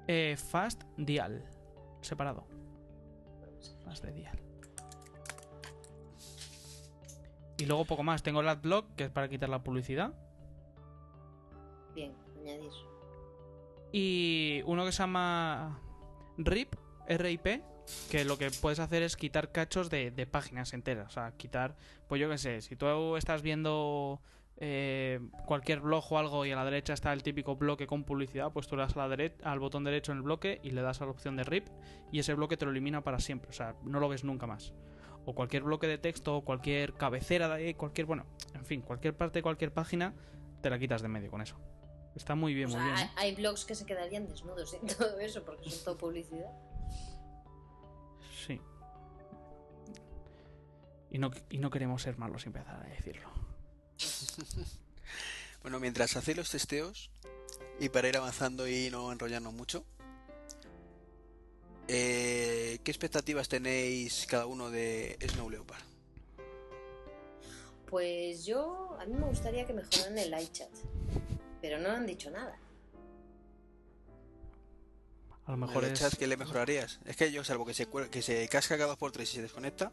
Eh, Fast Dial. Separado. Fast de Dial. Y luego poco más. Tengo el AdBlock, que es para quitar la publicidad. Bien, añadir. Y uno que se llama RIP, RIP, que lo que puedes hacer es quitar cachos de, de páginas enteras. O sea, quitar, pues yo qué sé, si tú estás viendo eh, cualquier blog o algo y a la derecha está el típico bloque con publicidad, pues tú le das a la dere- al botón derecho en el bloque y le das a la opción de RIP y ese bloque te lo elimina para siempre. O sea, no lo ves nunca más. O cualquier bloque de texto, o cualquier cabecera de cualquier, bueno, en fin, cualquier parte de cualquier página, te la quitas de medio con eso. Está muy bien, O muy sea, bien. hay, ¿eh? hay blogs que se quedarían desnudos en todo eso porque son todo publicidad. Sí. Y no, y no queremos ser malos y empezar a decirlo. bueno, mientras hacéis los testeos y para ir avanzando y no enrollarnos mucho, eh, ¿qué expectativas tenéis cada uno de Snow Leopard? Pues yo, a mí me gustaría que mejoraran el iChat. Pero no han dicho nada. A lo mejor ¿En el es. chat qué le mejorarías? Es que yo, salvo que se, que se casca cada 2x3 y se desconecta,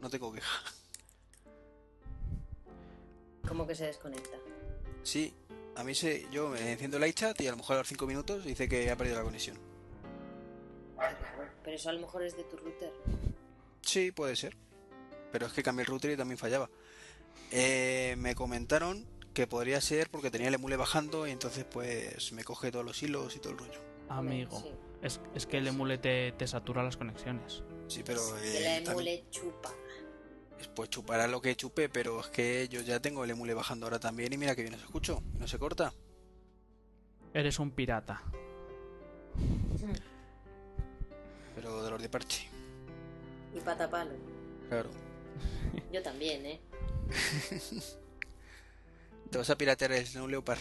no tengo queja. Como que se desconecta. Sí, a mí se, yo me enciendo el iChat y a lo mejor a los 5 minutos dice que ha perdido la conexión. Pero eso a lo mejor es de tu router. Sí, puede ser. Pero es que cambié el router y también fallaba. Eh, me comentaron que podría ser porque tenía el emule bajando y entonces pues me coge todos los hilos y todo el rollo. Amigo. Sí. Es, es que el emule te, te satura las conexiones. Sí, pero Que eh, la también- emule chupa. pues chupará lo que chupe, pero es que yo ya tengo el emule bajando ahora también y mira que bien os escucho, no se corta. Eres un pirata. Pero de los de parche, Y patapalo. claro. Yo también, ¿eh? ¿Te vas a piratear el Snow Leopard?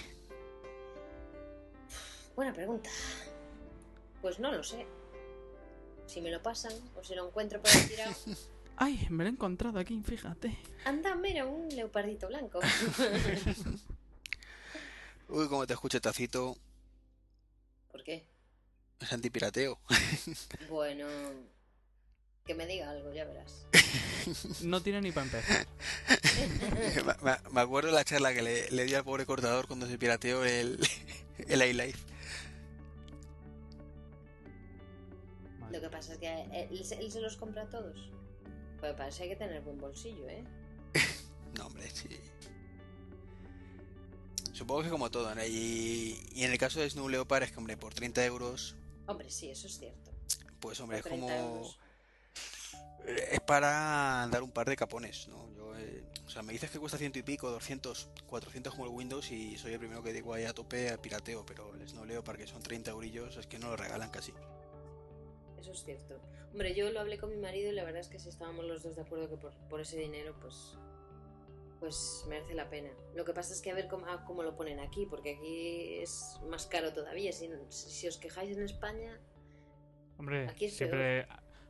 Buena pregunta. Pues no lo sé. Si me lo pasan o si lo encuentro por ahí tirado. ¡Ay! Me lo he encontrado aquí, fíjate. Anda, mira, un leopardito blanco. Uy, como te escucho tacito, ¿Por qué? Es antipirateo. Bueno, que me diga algo, ya verás. No tiene ni para empezar. me, me- me acuerdo de la charla que le, le di al pobre cortador cuando se pirateó el, el iLife. Lo que pasa es que él, se- él se los compra a todos. Pues para eso hay que tener buen bolsillo, ¿eh? No, hombre, sí. Supongo que como todo, ¿no? Y, y en el caso de Snow Leopard es que, hombre, por 30 euros, Hombre, sí, eso es cierto. pues, hombre, es como... 30 euros. Es para dar un par de capones, ¿no? Yo, eh, o sea, me dices que cuesta ciento y pico, 200, 400 como el Windows y soy el primero que digo ahí a tope al pirateo, pero el Snow Leopard que son 30 eurillos es que no lo regalan casi. Eso es cierto. Hombre, yo lo hablé con mi marido y la verdad es que si estábamos los dos de acuerdo que por, por ese dinero, pues pues merece la pena. Lo que pasa es que a ver cómo, ah, cómo lo ponen aquí, porque aquí es más caro todavía. Si, si os quejáis en España, Hombre, Aquí es siempre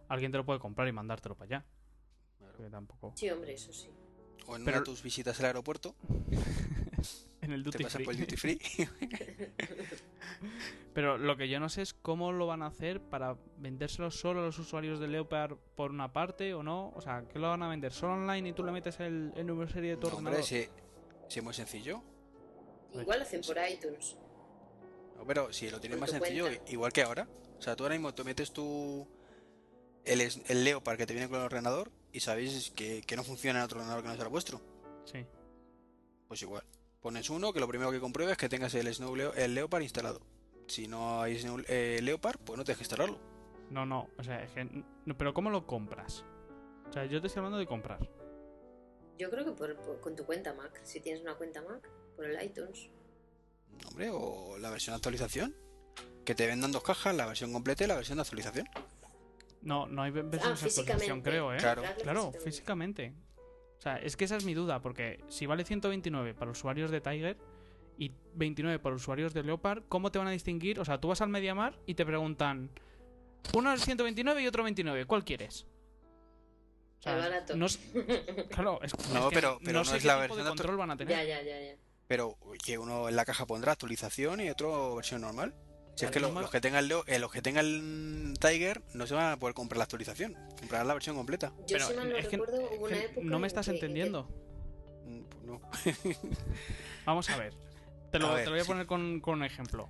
alguien te lo puede comprar y mandártelo para allá. Claro. Tampoco. sí, hombre, eso sí. O en Pero- una de tus visitas al aeropuerto, En el te duty pasas free. por el duty free. Pero lo que yo no sé es cómo lo van a hacer para vendérselo solo a los usuarios de Leopard por una parte o no. O sea, ¿qué lo van a vender? ¿Solo online y tú le metes el, el número de serie de tu No, hombre, ordenador? si, si es muy sencillo. Igual hacen por iTunes. No, pero si lo tienes Por más sencillo, cuenta. igual que ahora. O sea, tú ahora mismo te metes tu. El, el Leopard que te viene con el ordenador y sabéis que, que no funciona en otro ordenador que no sea el vuestro. Sí. Pues igual. Pones uno que lo primero que compruebes es que tengas el, Snow Leo- el Leopard instalado. Si no hay eh, Leopard, pues no tienes que instalarlo. No, no. O sea, es que. no, pero ¿cómo lo compras? O sea, yo te estoy hablando de comprar. Yo creo que por- por- con tu cuenta Mac. Si tienes una cuenta Mac, por el iTunes. Hombre, o la versión de actualización. Que te vendan dos cajas, la versión completa y la versión de actualización. No, no hay ve- versiones de actualización, Ah, creo, ¿eh? Claro. Claro, físicamente. O sea, es que esa es mi duda, porque si vale 129 para usuarios de Tiger y 29 para usuarios de Leopard, ¿cómo te van a distinguir? O sea, tú vas al Mediamar y te preguntan, uno es 129 y otro 29, ¿cuál quieres? O El barato. no es- claro, es, No, es que pero- pero no no sé es qué la tipo versión de control van a tener. Ya, ya, ya, ya. Pero que uno en la caja pondrá actualización y otro versión normal. Si es que Claro, lo- normal- los que tengan el, Leo- eh, los que tengan Tiger no se van a poder comprar la actualización. Comprarán la versión completa. Yo Pero si mal no es que- hubo una época. no me estás que- en que- entendiendo. Mm, pues no. Vamos a ver. Te lo, A ver, te lo voy a sí. poner con, con un ejemplo.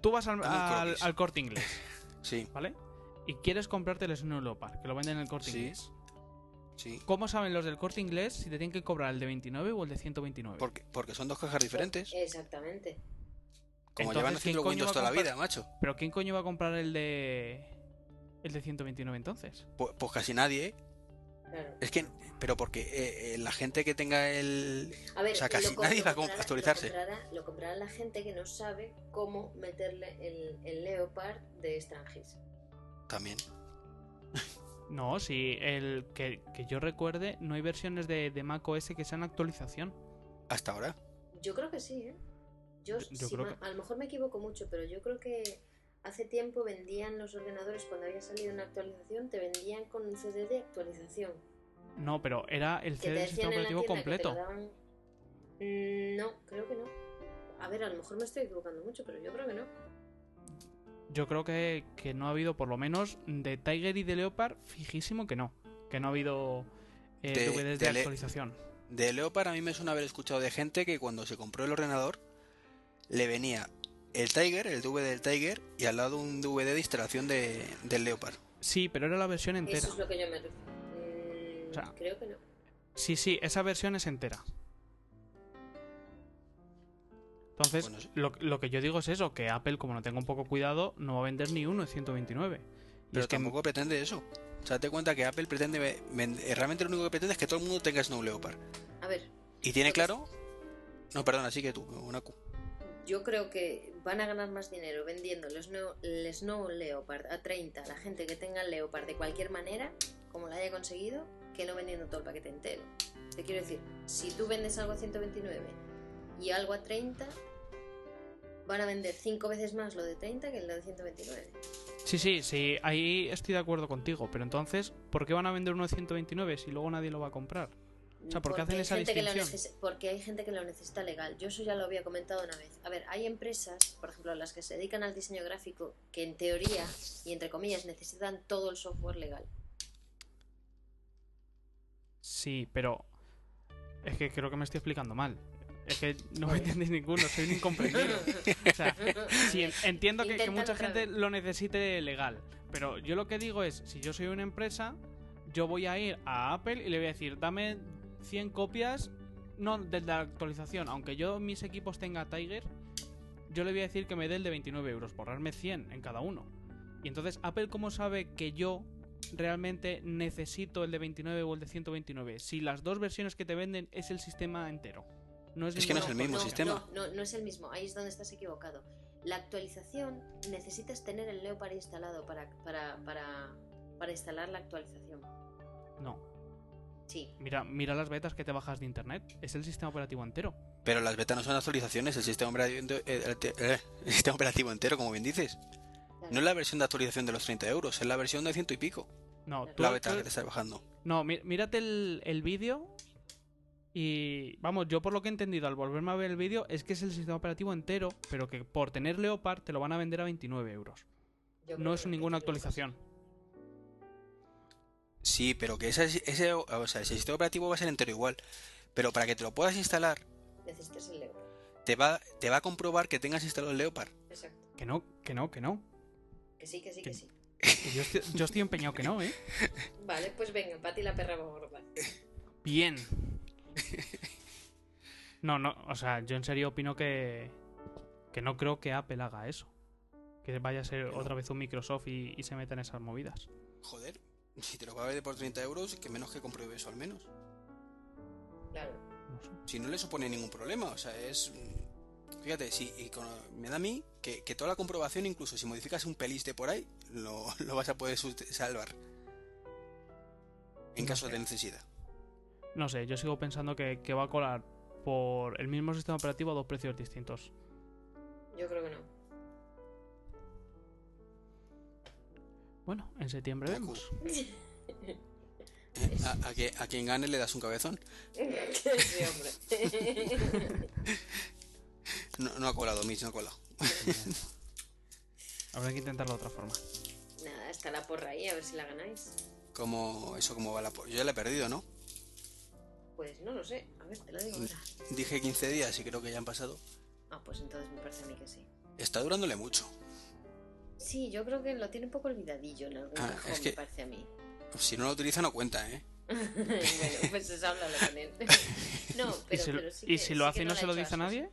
Tú vas al, al- corte inglés, Sí, ¿vale? Y quieres comprarte el Snow Leopard, que lo venden en el corte Sí. inglés. sí. ¿Cómo saben los del corte inglés si te tienen que cobrar el de 29 o el de 129? Porque, porque son dos cajas diferentes. Exactamente. Como Entonces, llevan ¿quién haciendo Windows toda la vida, macho. ¿Pero quién coño va a comprar el de. el de 129 entonces? Pues, pues casi nadie, ¿eh? Claro. Es que, pero porque eh, eh, la gente que tenga el... A ver, O sea, casi nadie lo va a actualizarse. Lo comprará, lo comprará la gente que no sabe cómo meterle el, el Leopard de Strangis. También. No, si el que, que yo recuerde, no hay versiones de, de Mac OS que sean actualización. Hasta ahora. Yo creo que sí, ¿eh? Yo, Yo si creo ma- que- A lo mejor me equivoco mucho, pero yo creo que hace tiempo vendían los ordenadores, cuando había salido una actualización, te vendían con un CD de actualización. No, pero era el CD del sistema operativo completo. daban- Mm, No, creo que no. A ver, a lo mejor me estoy equivocando mucho, pero yo creo que no. Yo creo que, que no ha habido, por lo menos de Tiger y de Leopard, fijísimo que no. Que no ha habido eh, De- DVDs de, de Le- actualización. De Leopard a mí me suena haber escuchado de gente que cuando se compró el ordenador le venía el Tiger, el DVD del Tiger y al lado un DVD de instalación de, del Leopard. Sí, pero era la versión entera. Eso es lo que yo me refiero. Mm, O sea, creo que no. Sí, sí, esa versión es entera. Entonces, Bueno, sí. lo, lo que yo digo es eso, que Apple, como no tenga un poco cuidado, no va a vender ni uno de 129. Y Pero es que tampoco pretende eso. O sea, date cuenta que Apple pretende eh, realmente lo único que pretende es que todo el mundo tenga Snow Leopard. A ver, Y tiene claro. No, perdona, sí que tú, una Q. yo creo que van a ganar más dinero vendiendo el Snow, el Leopard a 30 a la gente que tenga el Leopard de cualquier manera, como lo haya conseguido, que no vendiendo todo el paquete entero. Te quiero decir, si tú vendes algo a 129 y algo a 30, van a vender 5 veces más lo de 30 que lo de 129. Sí, sí, sí, ahí estoy de acuerdo contigo. Pero entonces, ¿por qué van a vender uno de 129 si luego nadie lo va a comprar? O sea, ¿por qué hacen hay esa distinción? porque hay gente que lo necesita legal. Yo eso ya lo había comentado una vez. A ver, hay empresas, por ejemplo, las que se dedican al diseño gráfico, que en teoría y entre comillas necesitan todo el software legal. Sí, pero es que creo que me estoy explicando mal. Es que no me entendéis ninguno, soy un incomprendido. O sea, sí, entiendo que, mucha gente lo necesite legal, pero yo lo que digo es, si yo soy una empresa, yo voy a ir a Apple y le voy a decir, dame 100 copias No, de la actualización. Aunque yo mis equipos tenga Tiger, yo le voy a decir que me dé el de 29 euros, por darme 100 en cada uno. Y entonces, ¿Apple cómo sabe que yo realmente necesito el de 29 o el de 129? Si las dos versiones que te venden es el sistema entero. No es, Es que no es el mismo actualización. sistema. No, no, no es el mismo. Ahí es donde estás equivocado. La actualización necesitas tener el Leopard instalado para, para, para, para instalar la actualización. No. Sí. Mira, mira las betas que te bajas de internet. Es el sistema operativo entero. Pero las betas no son actualizaciones, el sistema operativo, eh, el eh, el sistema operativo entero, como bien dices. claro. No es la versión de actualización de los 30 euros, es la versión de ciento y pico. No, tú, La beta tú- que te estás bajando. No, mí- mírate el, el vídeo y vamos, yo por lo que he entendido al volverme a ver el vídeo es que es el sistema operativo entero, pero que por tener Leopard te lo van a vender a 29 euros. No es ninguna actualización. Sí, pero que ese, ese, o sea, ese sistema operativo va a ser entero igual. Pero para que te lo puedas instalar, es- Necesitas el Leopard. te va, te va a comprobar que tengas instalado el Leopard. Exacto. Que no, que no, que no. Que sí, que sí, que Que- sí. Que Yo estoy, yo estoy empeñado que no, ¿eh? Vale, pues venga, Pati la perra gorda. Bien. No, no, o sea, yo en serio opino que, que no creo que Apple haga eso. Que vaya a ser no. otra vez un Microsoft y, y se meta en esas movidas. Joder, si te lo va a vender por 30 euros, que menos que compruebe eso al menos. Claro. No sé. Si no le supone ningún problema, o sea, es... Fíjate, si y con- me da a mí que, que toda la comprobación, incluso si modificas un peliste por ahí, lo, lo vas a poder salvar. En No caso sé. de necesidad. No sé, yo sigo pensando que, que va a colar por el mismo sistema operativo a dos precios distintos. Yo creo que no. Bueno, en septiembre Goku. vemos. A, a que, a quien gane le das un cabezón. No, no ha colado, Mitch, no ha colado. Habrá que intentarlo de otra forma. Nada, está la porra ahí, a ver si la ganáis. Como, eso como va la... po- Yo ya la he perdido, ¿no? Pues no lo sé. A ver, te lo digo ahora. Dije 15 días y creo que ya han pasado. Ah, pues entonces me parece a mí que sí. Está durándole mucho. Sí, yo creo que lo tiene un poco olvidadillo en algún Ah, cajón, es que- me parece a mí. Si no lo utiliza no cuenta, ¿eh? bueno, pues eso háblalo con él. no, pero, ¿Y si, lo, pero sí y que- si lo hace y no se lo dice a nadie?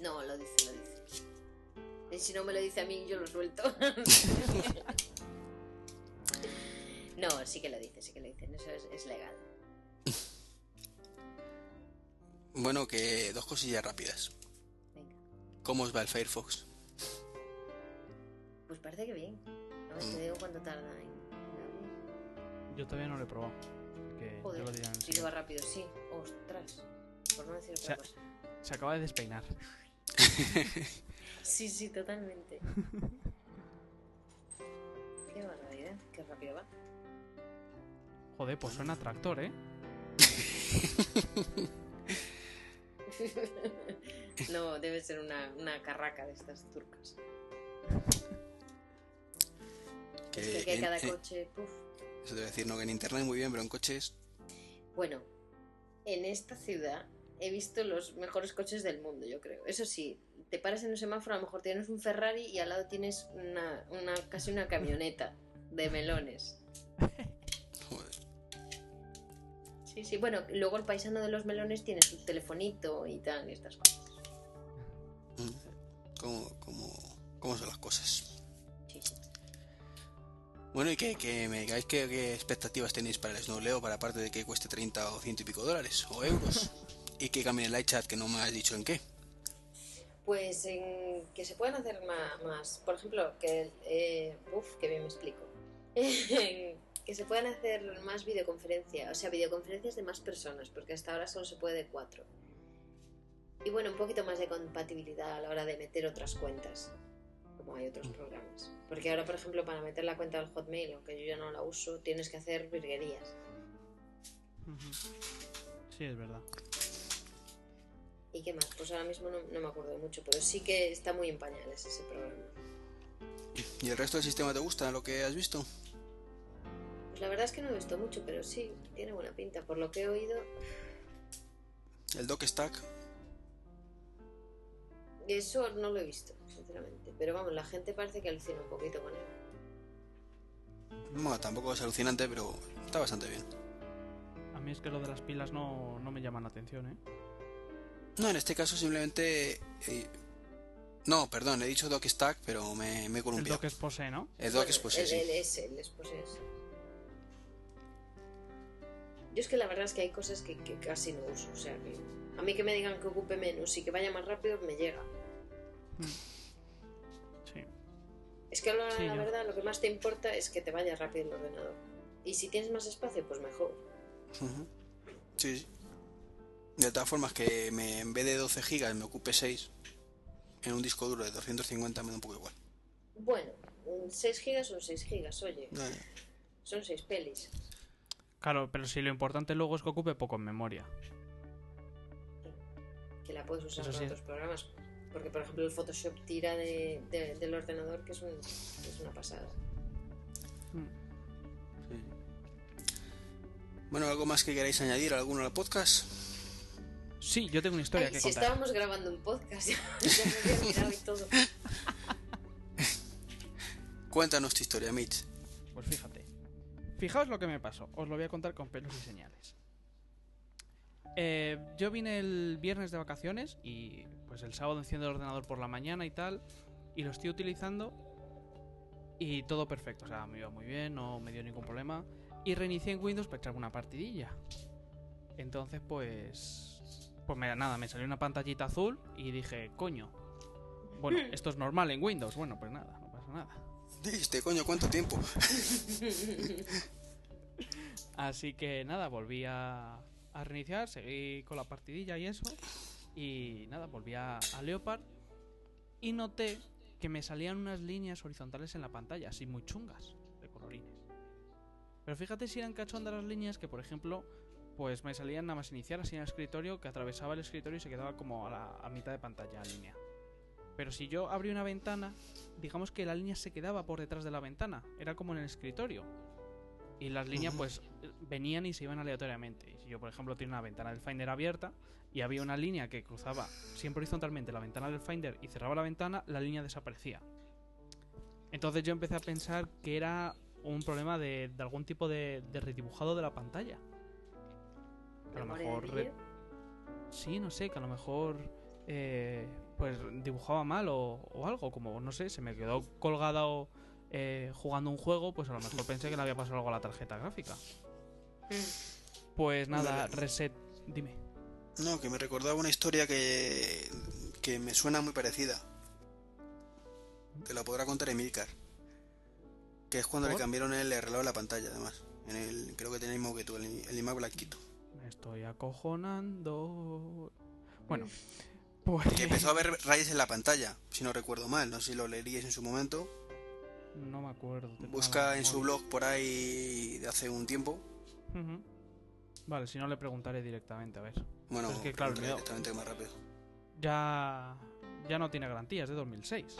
No, lo dice, lo dice. Y si no me lo dice a mí, yo lo suelto. no, sí que lo dice, sí que lo dicen. Eso es, es legal. Bueno, que dos cosillas rápidas. Venga. ¿Cómo os va el Firefox? Pues parece que bien. A ver, te digo cuánto tarda en, en. Yo todavía no lo he probado. Que yo Joder, lo diré en sí va rápido, sí. Ostras. Por no decir otra O sea- cosa. Se acaba de despeinar. Sí, sí, totalmente. Qué barbaridad, qué rápido va. Joder, pues suena tractor, ¿eh? no, debe ser una, una carraca de estas turcas. Es que, que en- cada coche. puf. Eso te voy a decir, no, que en internet muy bien, pero en coches... Bueno, en esta ciudad he visto los mejores coches del mundo, yo creo. Eso sí, te paras en un semáforo, a lo mejor tienes un Ferrari y al lado tienes una, una casi una camioneta de melones. Joder. Sí, sí, bueno, luego el paisano de los melones tiene su telefonito y tal, y estas cosas. Mm. ¿Cómo, cómo, cómo son las cosas? Bueno, y que, que me digáis qué, qué expectativas tenéis para el Snow Leo, para aparte de que cueste 30 o 100 y pico dólares, o euros. y que cambie el iChat, que no me has dicho en qué. Pues en que se puedan hacer más, más por ejemplo, que, eh, uf, que bien me explico, que se puedan hacer más videoconferencias, o sea, videoconferencias de más personas, porque hasta ahora solo se puede de cuatro. Y bueno, un poquito más de compatibilidad a la hora de meter otras cuentas, como hay otros programas. Porque ahora, por ejemplo, para meter la cuenta del Hotmail, aunque yo ya no la uso, tienes que hacer virguerías. Sí, es verdad. ¿Y qué más? Pues ahora mismo no, no me acuerdo de mucho, pero sí que está muy en pañales ese programa. ¿Y el resto del sistema te gusta lo que has visto? Pues la verdad es que no he visto mucho, pero sí, tiene buena pinta. Por lo que he oído, El Dock Stack, eso no lo he visto, sinceramente. Pero vamos, la gente parece que alucina un poquito con él. bueno, tampoco es alucinante, pero está bastante bien. A mí es que lo de las pilas no, no me llaman la atención, ¿eh? No, en este caso simplemente... eh, No, perdón, he dicho Dock Stack, pero me, me he El columpiado. dock expose, ¿no? El Dock Bueno, Expose, el, sí. el S, el expose S. Yo es que la verdad es que hay cosas que, que casi no uso. O sea, que a mí que me digan que ocupe menos y que vaya más rápido, me llega. Sí. Es que la, Sí, la verdad lo que más te importa es que te vaya rápido el ordenador. Y si tienes más espacio, pues mejor. Sí, sí. De todas formas, que me, en vez de 12 gigas me ocupe 6 en un disco duro de 250 me da un poco igual. Bueno, 6 gigas son 6 gigas, oye. Son 6 pelis. Claro, pero si lo importante luego es que ocupe poco en memoria. Que la puedes usar Eso para sí. otros programas. Porque, por ejemplo, el Photoshop tira de, de- del ordenador, que es, un- es una pasada. Bueno, ¿algo más que queráis añadir? ¿Alguno al podcast? Sí, yo tengo una historia Ay, que si contar. estábamos grabando un podcast, ya, ya me había olvidado y todo. Cuéntanos tu historia, Mitch. Pues fíjate. Fijaos lo que me pasó. Os lo voy a contar con pelos y señales. Eh, yo vine el viernes de vacaciones y pues el sábado enciendo el ordenador por la mañana y tal. Y lo estoy utilizando y todo perfecto. O sea, me iba muy bien, no me dio ningún problema. Y reinicié en Windows para echarme una partidilla. Entonces pues... Pues me- nada, me salió una pantallita azul y dije, coño. Bueno, esto es normal en Windows. Bueno, pues nada, no pasa nada. Este coño, ¿cuánto tiempo? Así que nada, volví a, a reiniciar, seguí con la partidilla y eso. Y nada, volví a, a Leopard. Y noté que me salían unas líneas horizontales en la pantalla, así muy chungas, de colorines. Pero fíjate si eran cachondas las líneas que, por ejemplo, pues me salían nada más iniciar así en el escritorio, que atravesaba el escritorio y se quedaba como a, la, a mitad de pantalla línea. Pero si yo abrí una ventana, digamos que la línea se quedaba por detrás de la ventana, era como en el escritorio. Y las líneas pues venían y se iban aleatoriamente. Yo, por ejemplo, tenía una ventana del Finder abierta y había una línea que cruzaba siempre horizontalmente la ventana del Finder y cerraba la ventana, la línea desaparecía. Entonces yo empecé a pensar que era un problema de, de algún tipo de, de redibujado de la pantalla. A lo mejor... re-. Sí, no sé, que a lo mejor eh, pues dibujaba mal o, o algo, como no sé, se me quedó colgado eh, jugando un juego, pues a lo mejor pensé que le había pasado algo a la tarjeta gráfica. Pues nada, Vale. reset, dime. No, que me recordaba una historia que, que me suena muy parecida. Te la podrá contar Emilcar. Que es cuando ¿Por? le cambiaron el reloj de la pantalla, además. En el, creo que tenía el mismo que tú, el, el Blackito. Me estoy acojonando. Bueno, pues Que empezó a ver rayas en la pantalla, si no recuerdo mal. No sé si lo leeríais en su momento. no me acuerdo. Busca en su blog por ahí de hace un tiempo. Vale, si no le preguntaré directamente, a ver. Bueno, Pero es que, claro, pregúntale yo- directamente más rápido. ya, ya no tiene garantía, es de 2006.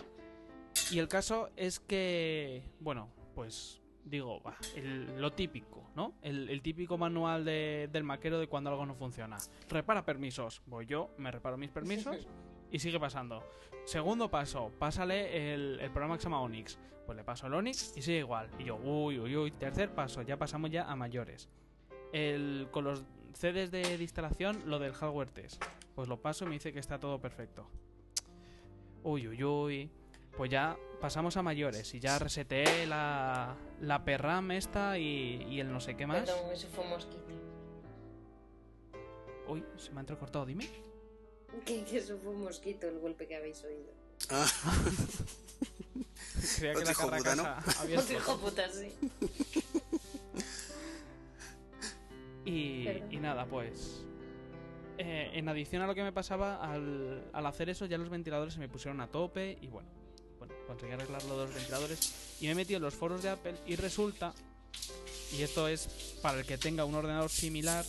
Y el caso es que, bueno, pues digo, va, el- lo típico, ¿no? El, el típico manual de- del maquero de cuando algo no funciona. Repara permisos. Voy yo, me reparo mis permisos y sigue pasando. Segundo paso, pásale el, el programa que se llama Onyx. Pues le paso el Onyx y sigue igual. Y yo, uy, uy, uy. Tercer paso, ya pasamos ya a mayores. El, con los CDs de, de instalación, lo del hardware test. Pues lo paso y me dice que está todo perfecto. Uy, uy, uy. Pues ya pasamos a mayores y ya reseteé la, la perram esta y, y el no sé qué más. Perdón, eso fue un mosquito. Uy, se me ha entrecortado, dime. Que, que eso fue un mosquito el golpe que habéis oído. Ah, Creía que la puta, ¿no? carracasa había puta, sí. Y, nada, pues. eh, en adición a lo que me pasaba, al, al hacer eso ya los ventiladores se me pusieron a tope y bueno, bueno, conseguí arreglar los dos ventiladores y me he metido en los foros de Apple y resulta, y esto es para el que tenga un ordenador similar,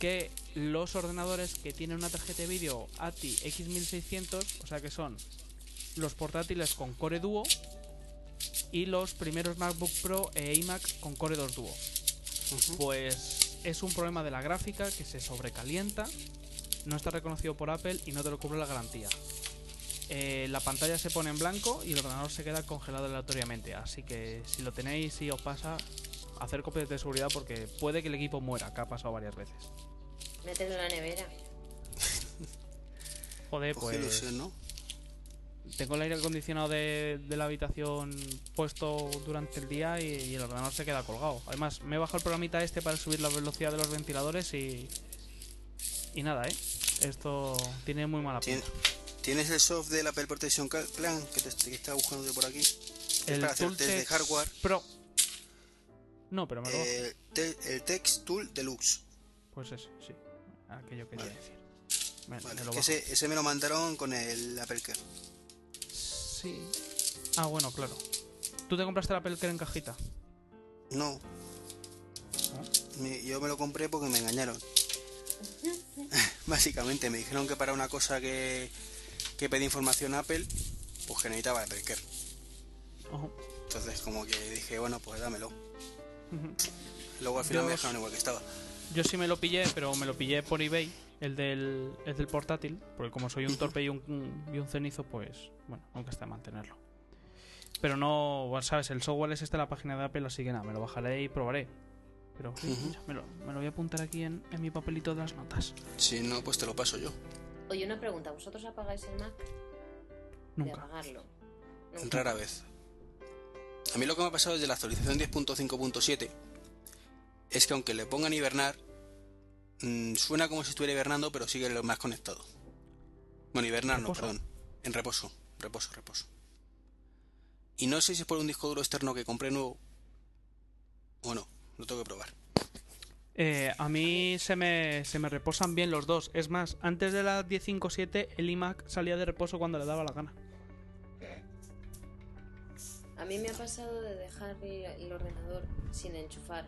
que los ordenadores que tienen una tarjeta de vídeo ATI X1600, o sea que son los portátiles con Core Duo y los primeros MacBook Pro e iMac con Core 2 Duo. Pues es un problema de la gráfica que se sobrecalienta, no está reconocido por Apple y no te lo cubre la garantía. Eh, la pantalla se pone en blanco y el ordenador se queda congelado aleatoriamente, así que si lo tenéis y os pasa, hacer copias de seguridad porque puede que el equipo muera, que ha pasado varias veces. Mételo en la nevera. Joder, Pues pues ilusión, ¿no? Tengo el aire acondicionado de, de la habitación puesto durante el día y, y el ordenador se queda colgado. Además, me he bajado el programita este para subir la velocidad de los ventiladores y... Y nada, ¿eh? Esto tiene muy mala pinta. ¿Tienes el soft del Apple Protection Plan que, te, que está buscando de por aquí? Es El para hacer test de hardware. Pro. No, pero me lo. Eh, te- el Text Tool Deluxe. Pues ese, sí. Aquello quería Vale. decir. Vale, me lo que bajo. ese, ese me lo mandaron con el Apple Care. Sí. Ah, bueno, claro. ¿Tú te compraste la Pelker en cajita? No. Mi- yo me lo compré porque me engañaron. Básicamente, me dijeron que para una cosa que, que pedí información a Apple, pues que necesitaba Apple Care. Ojo. Entonces, como que dije, bueno, pues dámelo. Luego al final me dejaron igual que estaba. Yo sí me lo pillé, pero me lo pillé por eBay, el del, el del portátil, porque como soy un torpe y un, y un cenizo, pues bueno, nunca está de mantenerlo. Pero no, sabes, el software es este de la página de Apple, así que nada, me lo bajaré y probaré. Pero sí, me, lo, me lo voy a apuntar aquí en, en mi papelito de las notas. Si no, pues te lo paso yo. Oye, una pregunta. ¿Vosotros apagáis el Mac? De Nunca. apagarlo. Nunca. Rara vez. A mí lo que me ha pasado desde la actualización 10.5.7 es que aunque le pongan hibernar, mm, suena como si estuviera hibernando, pero sigue lo más conectado. Bueno, hibernar no, perdón. En reposo, reposo, reposo. Y no sé si es por un disco duro externo que compré nuevo o no, lo tengo que probar. Eh, a mí se me, se me reposan bien los dos. Es más, antes de la 10.5.7 el iMac salía de reposo cuando le daba la gana. A mí me ha pasado de dejar el ordenador sin enchufar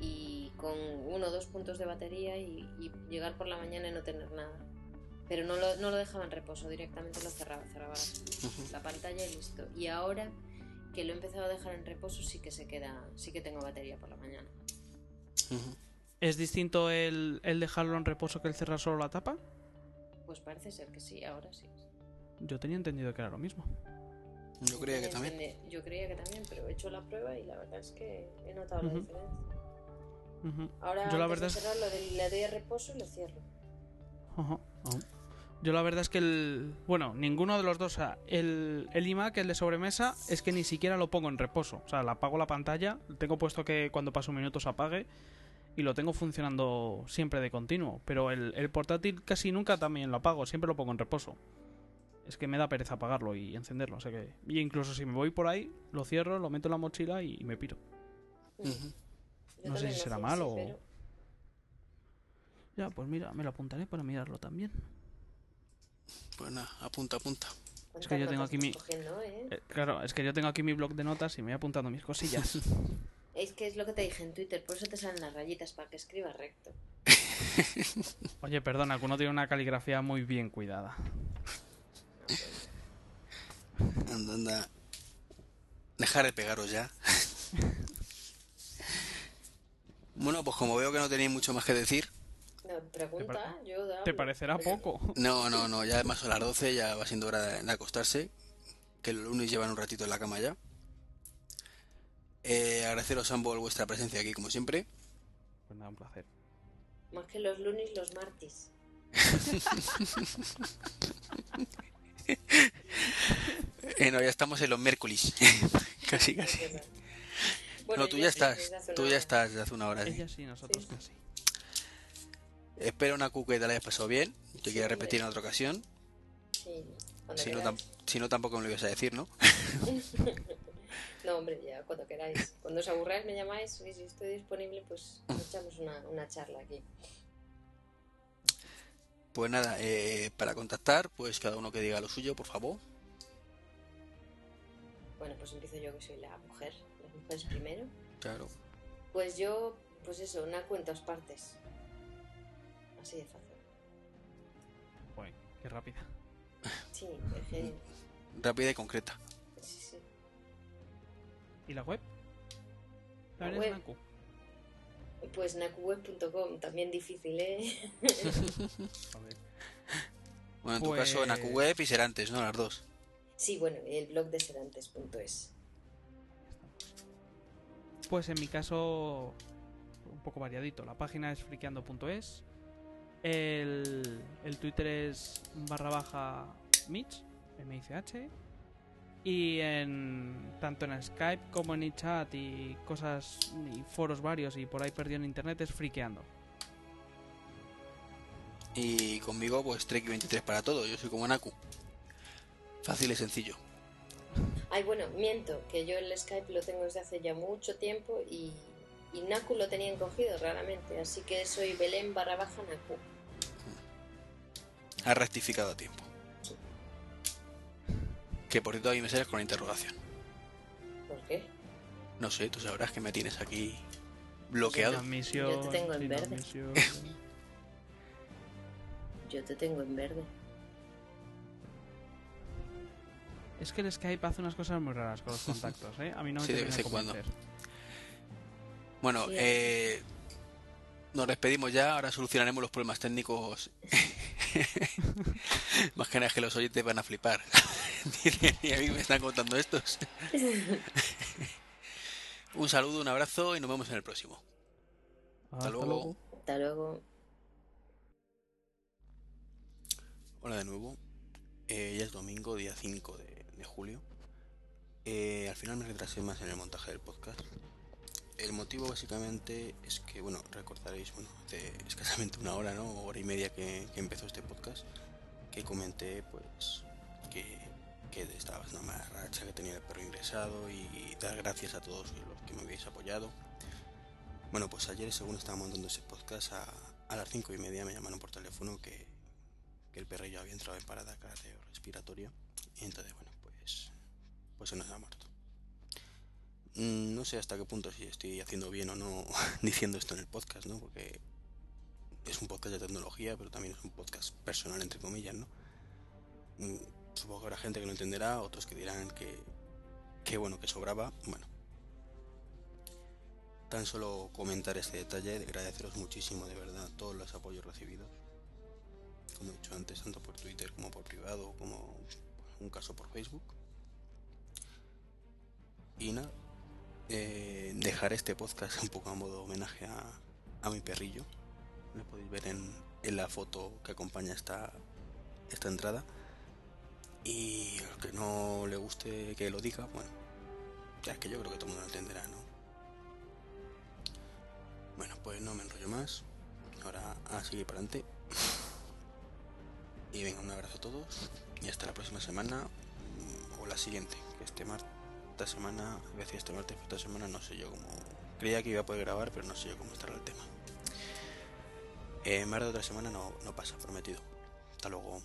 y con uno o dos puntos de batería y, y llegar por la mañana y no tener nada. Pero no lo, no lo dejaba en reposo, directamente lo cerraba, cerraba Ujú. la pantalla y listo. Y ahora que lo he empezado a dejar en reposo sí que se queda, sí que tengo batería por la mañana. ¿Es distinto el, el dejarlo en reposo que el cerrar solo la tapa? Pues parece ser que sí, ahora sí. Yo tenía entendido que era lo mismo. Yo creía que también. Yo creía que también, pero he hecho la prueba y la verdad es que he notado la Ujú. Ahora Yo la antes verdad de le- le doy a reposo y lo cierro. Ajá, ajá. Yo la verdad es que el... Bueno, ninguno de los dos, o sea, el, el iMac, el de sobremesa, es que ni siquiera lo pongo en reposo. O sea, la apago la pantalla, tengo puesto que cuando paso un minuto se apague y lo tengo funcionando siempre de continuo. Pero el, el portátil casi nunca también lo apago, siempre lo pongo en reposo. Es que me da pereza apagarlo y encenderlo, o sea que... Y incluso si me voy por ahí, lo cierro, lo meto en la mochila y, y me piro. Ujú. Yo No sé si será hacía mal así, o- pero- Ya, pues mira, me lo apuntaré para mirarlo también. Pues nada, apunta, apunta. Es que yo tengo ¿Cuántas aquí mi- cogiendo, eh? Eh, claro, es que yo tengo aquí mi blog de notas y me voy apuntando mis cosillas. Es que es lo que te dije en Twitter, por eso te salen las rayitas, para que escribas recto. Oye, perdona, que uno tiene una caligrafía muy bien cuidada. Anda, anda. Dejar de pegaros ya. bueno, pues como veo que no tenéis mucho más que decir, No, pregunta, yo hablo. ¿Te parecerá poco? No, no, no, ya además son las 12, ya va siendo hora de, de acostarse. Que los lunes llevan un ratito en la cama ya. Eh, agradeceros ambos vuestra presencia aquí, como siempre. Pues nada, un placer. Más que los lunes, los martes. Eh, no, ya estamos en los miércoles. casi, casi. Bueno, no, tú ya sí, estás, tú ya estás desde hace una hora. sí. Ella sí, nosotros Sí. casi. Espero una que te la hayas pasado bien. Te Sí, quiera hombre. repetir en otra ocasión. Sí, Si no, queráis. tam- si no, tampoco me lo ibas a decir, ¿no? No, hombre, ya, cuando queráis. Cuando os aburráis me llamáis y si estoy disponible, pues echamos una, una charla aquí. Pues nada, eh, para contactar, pues cada uno que diga lo suyo, por favor. Bueno, pues empiezo yo que soy la mujer, mujeres primero. Claro. Pues yo, pues eso, una cuenta os partes. Así de fácil. Joder, qué rápida. Sí, es. Rápida y concreta. Sí, sí. ¿Y la web? La ¿La web. Naku? Pues nacuweb.com, también difícil, ¿eh? Joder. Bueno, en tu Pues- caso, en AcuWeb y Serantes, ¿no? Las dos. Sí, bueno, el blog de serantes.es. Pues en mi caso, un poco variadito. La página es friqueando.es. El, el Twitter es barra baja Mitch, M-I-C-H. Y en, tanto en Skype como en chat y cosas y foros varios y por ahí perdido en internet es friqueando. Y conmigo, pues Trek23 para todo. Yo soy como Naku. Fácil y sencillo. Ay, bueno, miento, que yo el Skype lo tengo desde hace ya mucho tiempo y, y Naku lo tenía encogido raramente, así que soy Belén barra baja Naku. Ha rectificado a tiempo. Sí. Que por cierto ahí me sales con interrogación. ¿Por qué? No sé, tú sabrás que me tienes aquí bloqueado. Yo te tengo en verde. Yo te tengo en verde. Es que el Skype hace unas cosas muy raras con los contactos, ¿eh? A mí no me Sí, de vez en cuando. Bueno, Sí. eh, nos despedimos ya. Ahora solucionaremos los problemas técnicos. Más que nada es que los oyentes van a flipar. Ni- a mí me están contando estos. un saludo, un abrazo y nos vemos en el próximo. Hasta luego. luego. Hasta luego. Hola de nuevo. Eh, ya es domingo, día 5 de, de julio. Eh, al final me retrasé más en el montaje del podcast. El motivo básicamente es que, bueno, recordaréis, bueno, hace escasamente una hora, ¿no? Hora y media que, que empezó este podcast, que comenté, pues, que, que estaba en una racha, que tenía el perro ingresado y, dar gracias a todos los que me habéis apoyado. Bueno, pues ayer, según estaba montando ese podcast, a, a las cinco y media me llamaron por teléfono que, que el perrillo había entrado en parada cardiorrespiratoria y entonces bueno pues pues se nos ha muerto. Mm, no sé hasta qué punto si estoy haciendo bien o no diciendo esto en el podcast no porque es un podcast de tecnología pero también es un podcast personal entre comillas no Mm, supongo que habrá gente que lo entenderá otros que dirán que que bueno que sobraba. Bueno tan solo comentar este detalle de agradeceros muchísimo de verdad todos los apoyos recibidos. Como he dicho antes, tanto por Twitter como por privado, como un caso por Facebook. Y nada, eh, dejar este podcast un poco a modo homenaje a, a mi perrillo. Lo podéis ver en, en la foto que acompaña esta, esta entrada. Y al que no le guste que lo diga, bueno, ya es que yo creo que todo el mundo lo entenderá, ¿no? Bueno, pues no me enrollo más. Ahora a seguir para adelante. Y venga, un abrazo a todos y hasta la próxima semana o la siguiente, que este martes, esta semana, este martes, esta semana no sé yo cómo... Creía que iba a poder grabar, pero no sé yo cómo estará el tema. Eh, más de otra semana no, no pasa, prometido. Hasta luego.